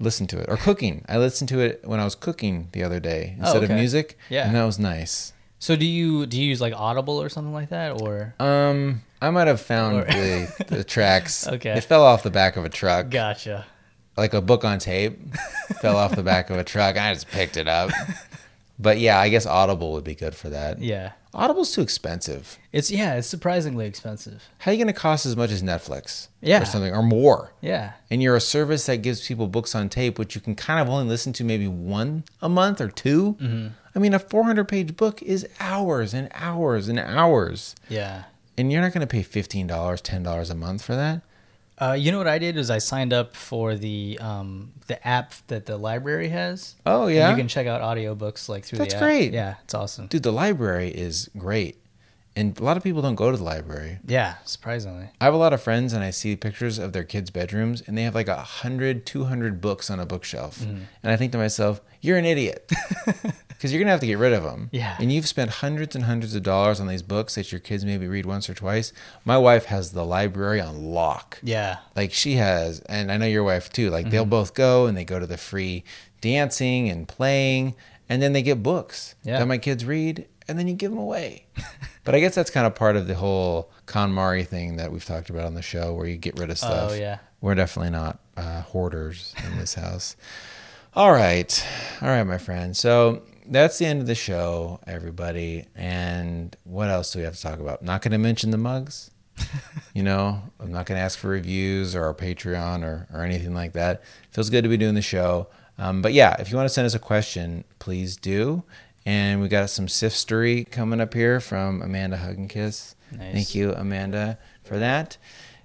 A: listen to it. Or cooking. I listened to it when I was cooking the other day instead of
B: Oh, okay.
A: music.
B: Yeah.
A: And that was nice.
B: so do you do you use like Audible or something like that or?
A: Um, I might have found the, the tracks. (laughs)
B: Okay.
A: It fell off the back of a truck,
B: Gotcha.
A: Like a book on tape. fell off the back of a truck. I just picked it up. But yeah, I guess Audible would be good for that.
B: Yeah.
A: Audible's too expensive.
B: It's yeah, it's surprisingly expensive.
A: How are you going to cost as much as Netflix?
B: Yeah.
A: Or something, or more?
B: Yeah.
A: and you're a service that gives people books on tape, which you can kind of only listen to maybe one a month or 2
B: Mm-hmm.
A: I mean, a 400 page book is hours and hours and hours,
B: Yeah.
A: and you're not going to pay $15, $10 a month for that.
B: Uh, you know what I did is I signed up for the um, the app that the library has.
A: Oh yeah,
B: You can check out audiobooks like through
A: That's
B: the app.
A: great.
B: Yeah, it's awesome.
A: dude, the library is great, and a lot of people don't go to the library.
B: Yeah, surprisingly.
A: I have a lot of friends, and I see pictures of their kids' bedrooms, and they have like a hundred, two hundred books on a bookshelf,
B: Mm-hmm.
A: and I think to myself, you're an idiot. (laughs) Because you're gonna have to get rid of them.
B: Yeah.
A: And you've spent hundreds and hundreds of dollars on these books that your kids maybe read once or twice. My wife has the library on lock.
B: Yeah.
A: Like she has, and I know your wife too. Like
B: Mm-hmm.
A: they'll both go and they go to the free dancing and playing, and then they get books
B: Yeah.
A: that my kids read, and then you give them away. (laughs) but I guess that's kind of part of the whole KonMari thing that we've talked about on the show, where you get rid of stuff.
B: Oh yeah.
A: We're definitely not uh, hoarders in this house. All right. All right, my friend. So that's the end of the show, everybody. And what else do we have to talk about? Not going to mention the mugs. (laughs) you know, I'm not going to ask for reviews or our Patreon or, or anything like that. Feels good to be doing the show. Um, but yeah, if you want to send us a question, please do. And we got some sifstery coming up here from Amanda Hug and Kiss.
B: Nice.
A: Thank you, Amanda, for that.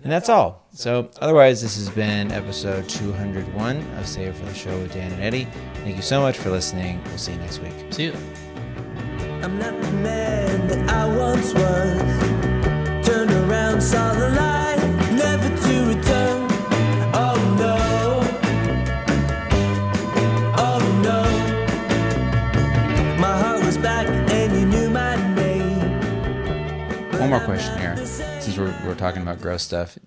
A: And that's all. So, otherwise, this has been episode 201 of Save for the Show with Dan and Eddie. Thank you so much for listening. We'll see you next week.
B: See you.
E: I'm not the man that I once was. Turned around, saw the light,
A: One more question here, since we're, we're talking about gross stuff.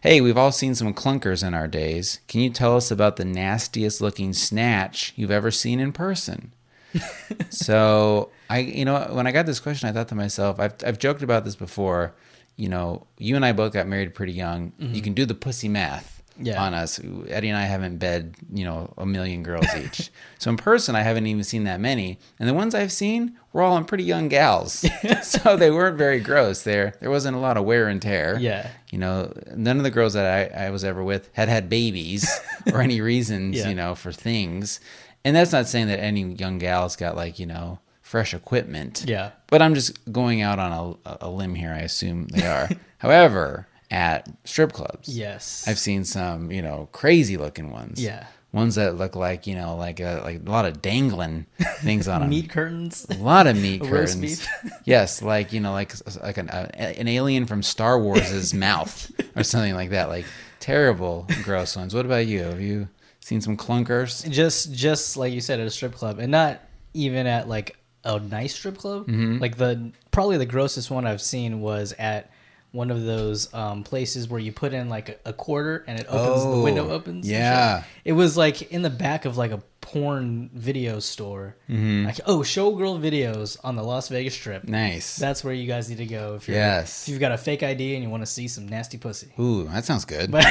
A: Hey, we've all seen some clunkers in our days. Can you tell us about the nastiest looking snatch you've ever seen in person? (laughs) so I, you know, when I got this question, I thought to myself, I've, I've joked about this before. You know, you and I both got married pretty young. You mm-hmm. can do the pussy math
B: Yeah.
A: on us. Eddie and I haven't bed, you know, a million girls (laughs) each. so in person, I haven't even seen that many. And the ones I've seen were all on pretty young gals. (laughs) so they weren't very gross. There, there wasn't a lot of wear and tear.
B: Yeah.
A: You know, none of the girls that I, I was ever with had had babies or any (laughs) reasons,
B: Yeah.
A: you know, for things. And that's not saying that any young gals got like, you know, fresh equipment.
B: Yeah.
A: But I'm just going out on a, a limb here. I assume they are. However, at strip clubs,
B: Yes.
A: I've seen some, you know, crazy looking ones.
B: Yeah.
A: Ones that look like, you know, like a, like a lot of dangling things on (laughs) them.
B: meat curtains.
A: A lot of meat (laughs) curtains. (laughs) yes, like you know, like like an uh, an alien from Star Wars's mouth or something like that. Like terrible, gross ones. What about you? Have you seen some clunkers?
B: just just like you said at a strip club and not even at like a nice strip club
A: Mm-hmm.
B: like the probably the grossest one i've seen was at one of those um, places where you put in like a, a quarter and it opens the
A: Oh,
B: window opens
A: yeah.
B: it was like in the back of like a porn video store
A: Mm-hmm.
B: like oh showgirl videos on the las vegas strip
A: Nice.
B: that's where you guys need to go if you're
A: Yes.
B: if you've got a fake id and you want to see some nasty pussy
A: Ooh, that sounds good.
B: but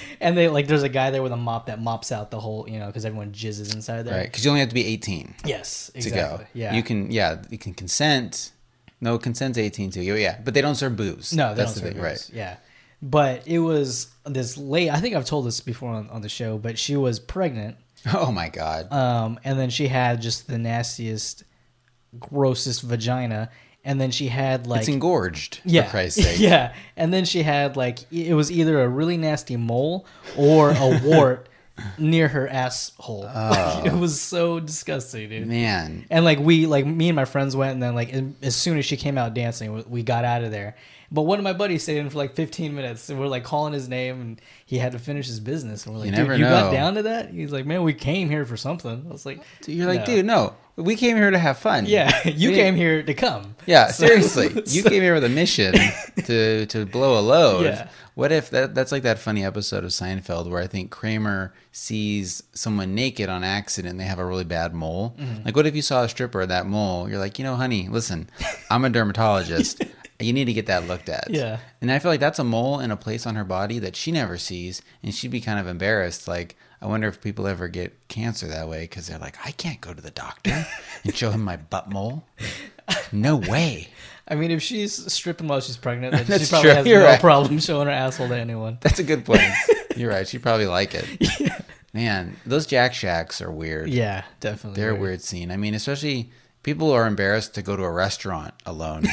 B: (laughs) and they like there's a guy there with a mop that mops out the whole you know because everyone jizzes inside there
A: right, because you only have to be 18
B: Yes,
A: to
B: exactly.
A: go.
B: Yeah,
A: you can. Yeah, you can consent. No, consent's 18 too. Yeah, but they don't serve booze.
B: No, they
A: that's
B: don't
A: the
B: serve
A: thing,
B: booze. Yeah, but it was this late. I think I've told this before on, on the show, but she was pregnant, (laughs)
A: Oh my god.
B: Um, and then she had just the nastiest, grossest vagina. And then she had like
A: it's engorged.
B: yeah,
A: For Christ's sake. (laughs)
B: yeah. And then she had like it was either a really nasty mole or a wart (laughs) near her asshole. Oh. (laughs) it was so disgusting, dude.
A: Man.
B: And like we, like me and my friends went, and then like as- soon as she came out dancing, we got out of there. But one of my buddies stayed in for like 15 minutes, and we're like calling his name, and he had to finish his business. And we're like,
A: You
B: dude,
A: never
B: you got down to that? He's like, man, we came here for something. I was like,
A: You're like,
B: "No."
A: dude, no. We came here to have fun.
B: Yeah, (laughs) you
A: We-
B: came here to come.
A: Yeah,
B: So-
A: seriously. (laughs) You came here with a mission (laughs) to to blow a load.
B: Yeah.
A: What if that that's like that funny episode of Seinfeld where I think Kramer sees someone naked on accident and they have a really bad mole?
B: Mm-hmm.
A: Like what if you saw a stripper at that mole? You're like, "You know, honey, listen. I'm a dermatologist. You need to get that looked at."
B: Yeah.
A: And I feel like that's a mole in a place on her body that she never sees and she'd be kind of embarrassed like I wonder if people ever get cancer that way because they're like, I can't go to the doctor and show him my butt mole. No way. (laughs)
B: I mean, if she's stripping while she's pregnant, then (laughs) she
A: That's
B: probably
A: true.
B: has
A: You're
B: no
A: right.
B: problem showing her asshole to anyone.
A: That's a good point. (laughs) You're right. She'd probably like it. Man, those Jack Shacks are weird.
B: Yeah, definitely.
A: They're a weird scene. I mean, especially people are embarrassed to go to a restaurant alone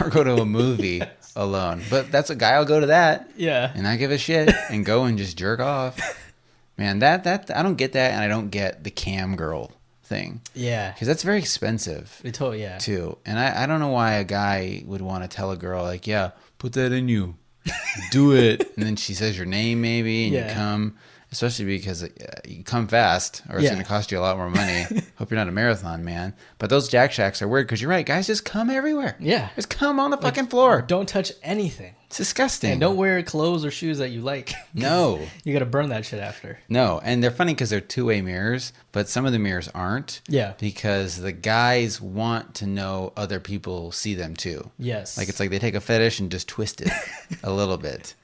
A: or go to a movie (laughs) alone. But that's a guy I'll go to that
B: Yeah.
A: and I give a shit and go and just jerk off. (laughs) Man, that that I don't get that and I don't get the cam girl thing.
B: Yeah.
A: Cuz that's very expensive
B: We told yeah.
A: too. And I, I don't know why a guy would want to tell a girl like, "Yeah, put that in you, do it," (laughs) and then she says your name maybe, and
B: Yeah.
A: you come. Especially because uh, you come fast, or it's
B: Yeah.
A: going to cost you a lot more money. (laughs) Hope you're not a marathon man. But those Jack Shacks are weird because you're right, guys. Just come everywhere.
B: Yeah.
A: just come on the fucking floor.
B: Don't touch anything.
A: It's disgusting.
B: And don't wear clothes or shoes that you like. (laughs)
A: No,
B: you got to burn that shit after.
A: no. And they're funny because they're two way mirrors, but some of the mirrors aren't.
B: Yeah.
A: Because the guys want to know other people see them too.
B: Yes.
A: Like it's like they take a fetish and just twist it (laughs) a little bit.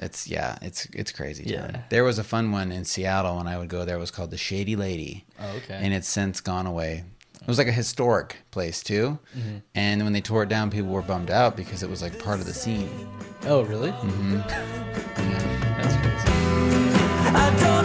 A: It's yeah, it's it's crazy. Town.
B: Yeah.
A: There was a fun one in Seattle when I would go there. It was called the Shady Lady.
B: Oh, okay.
A: And it's since gone away. It was like a historic place too.
B: Mm-hmm.
A: And when they tore it down, people were bummed out because it was like part of the scene.
B: Oh, really?
A: Mm-hmm. yeah. (laughs) That's crazy.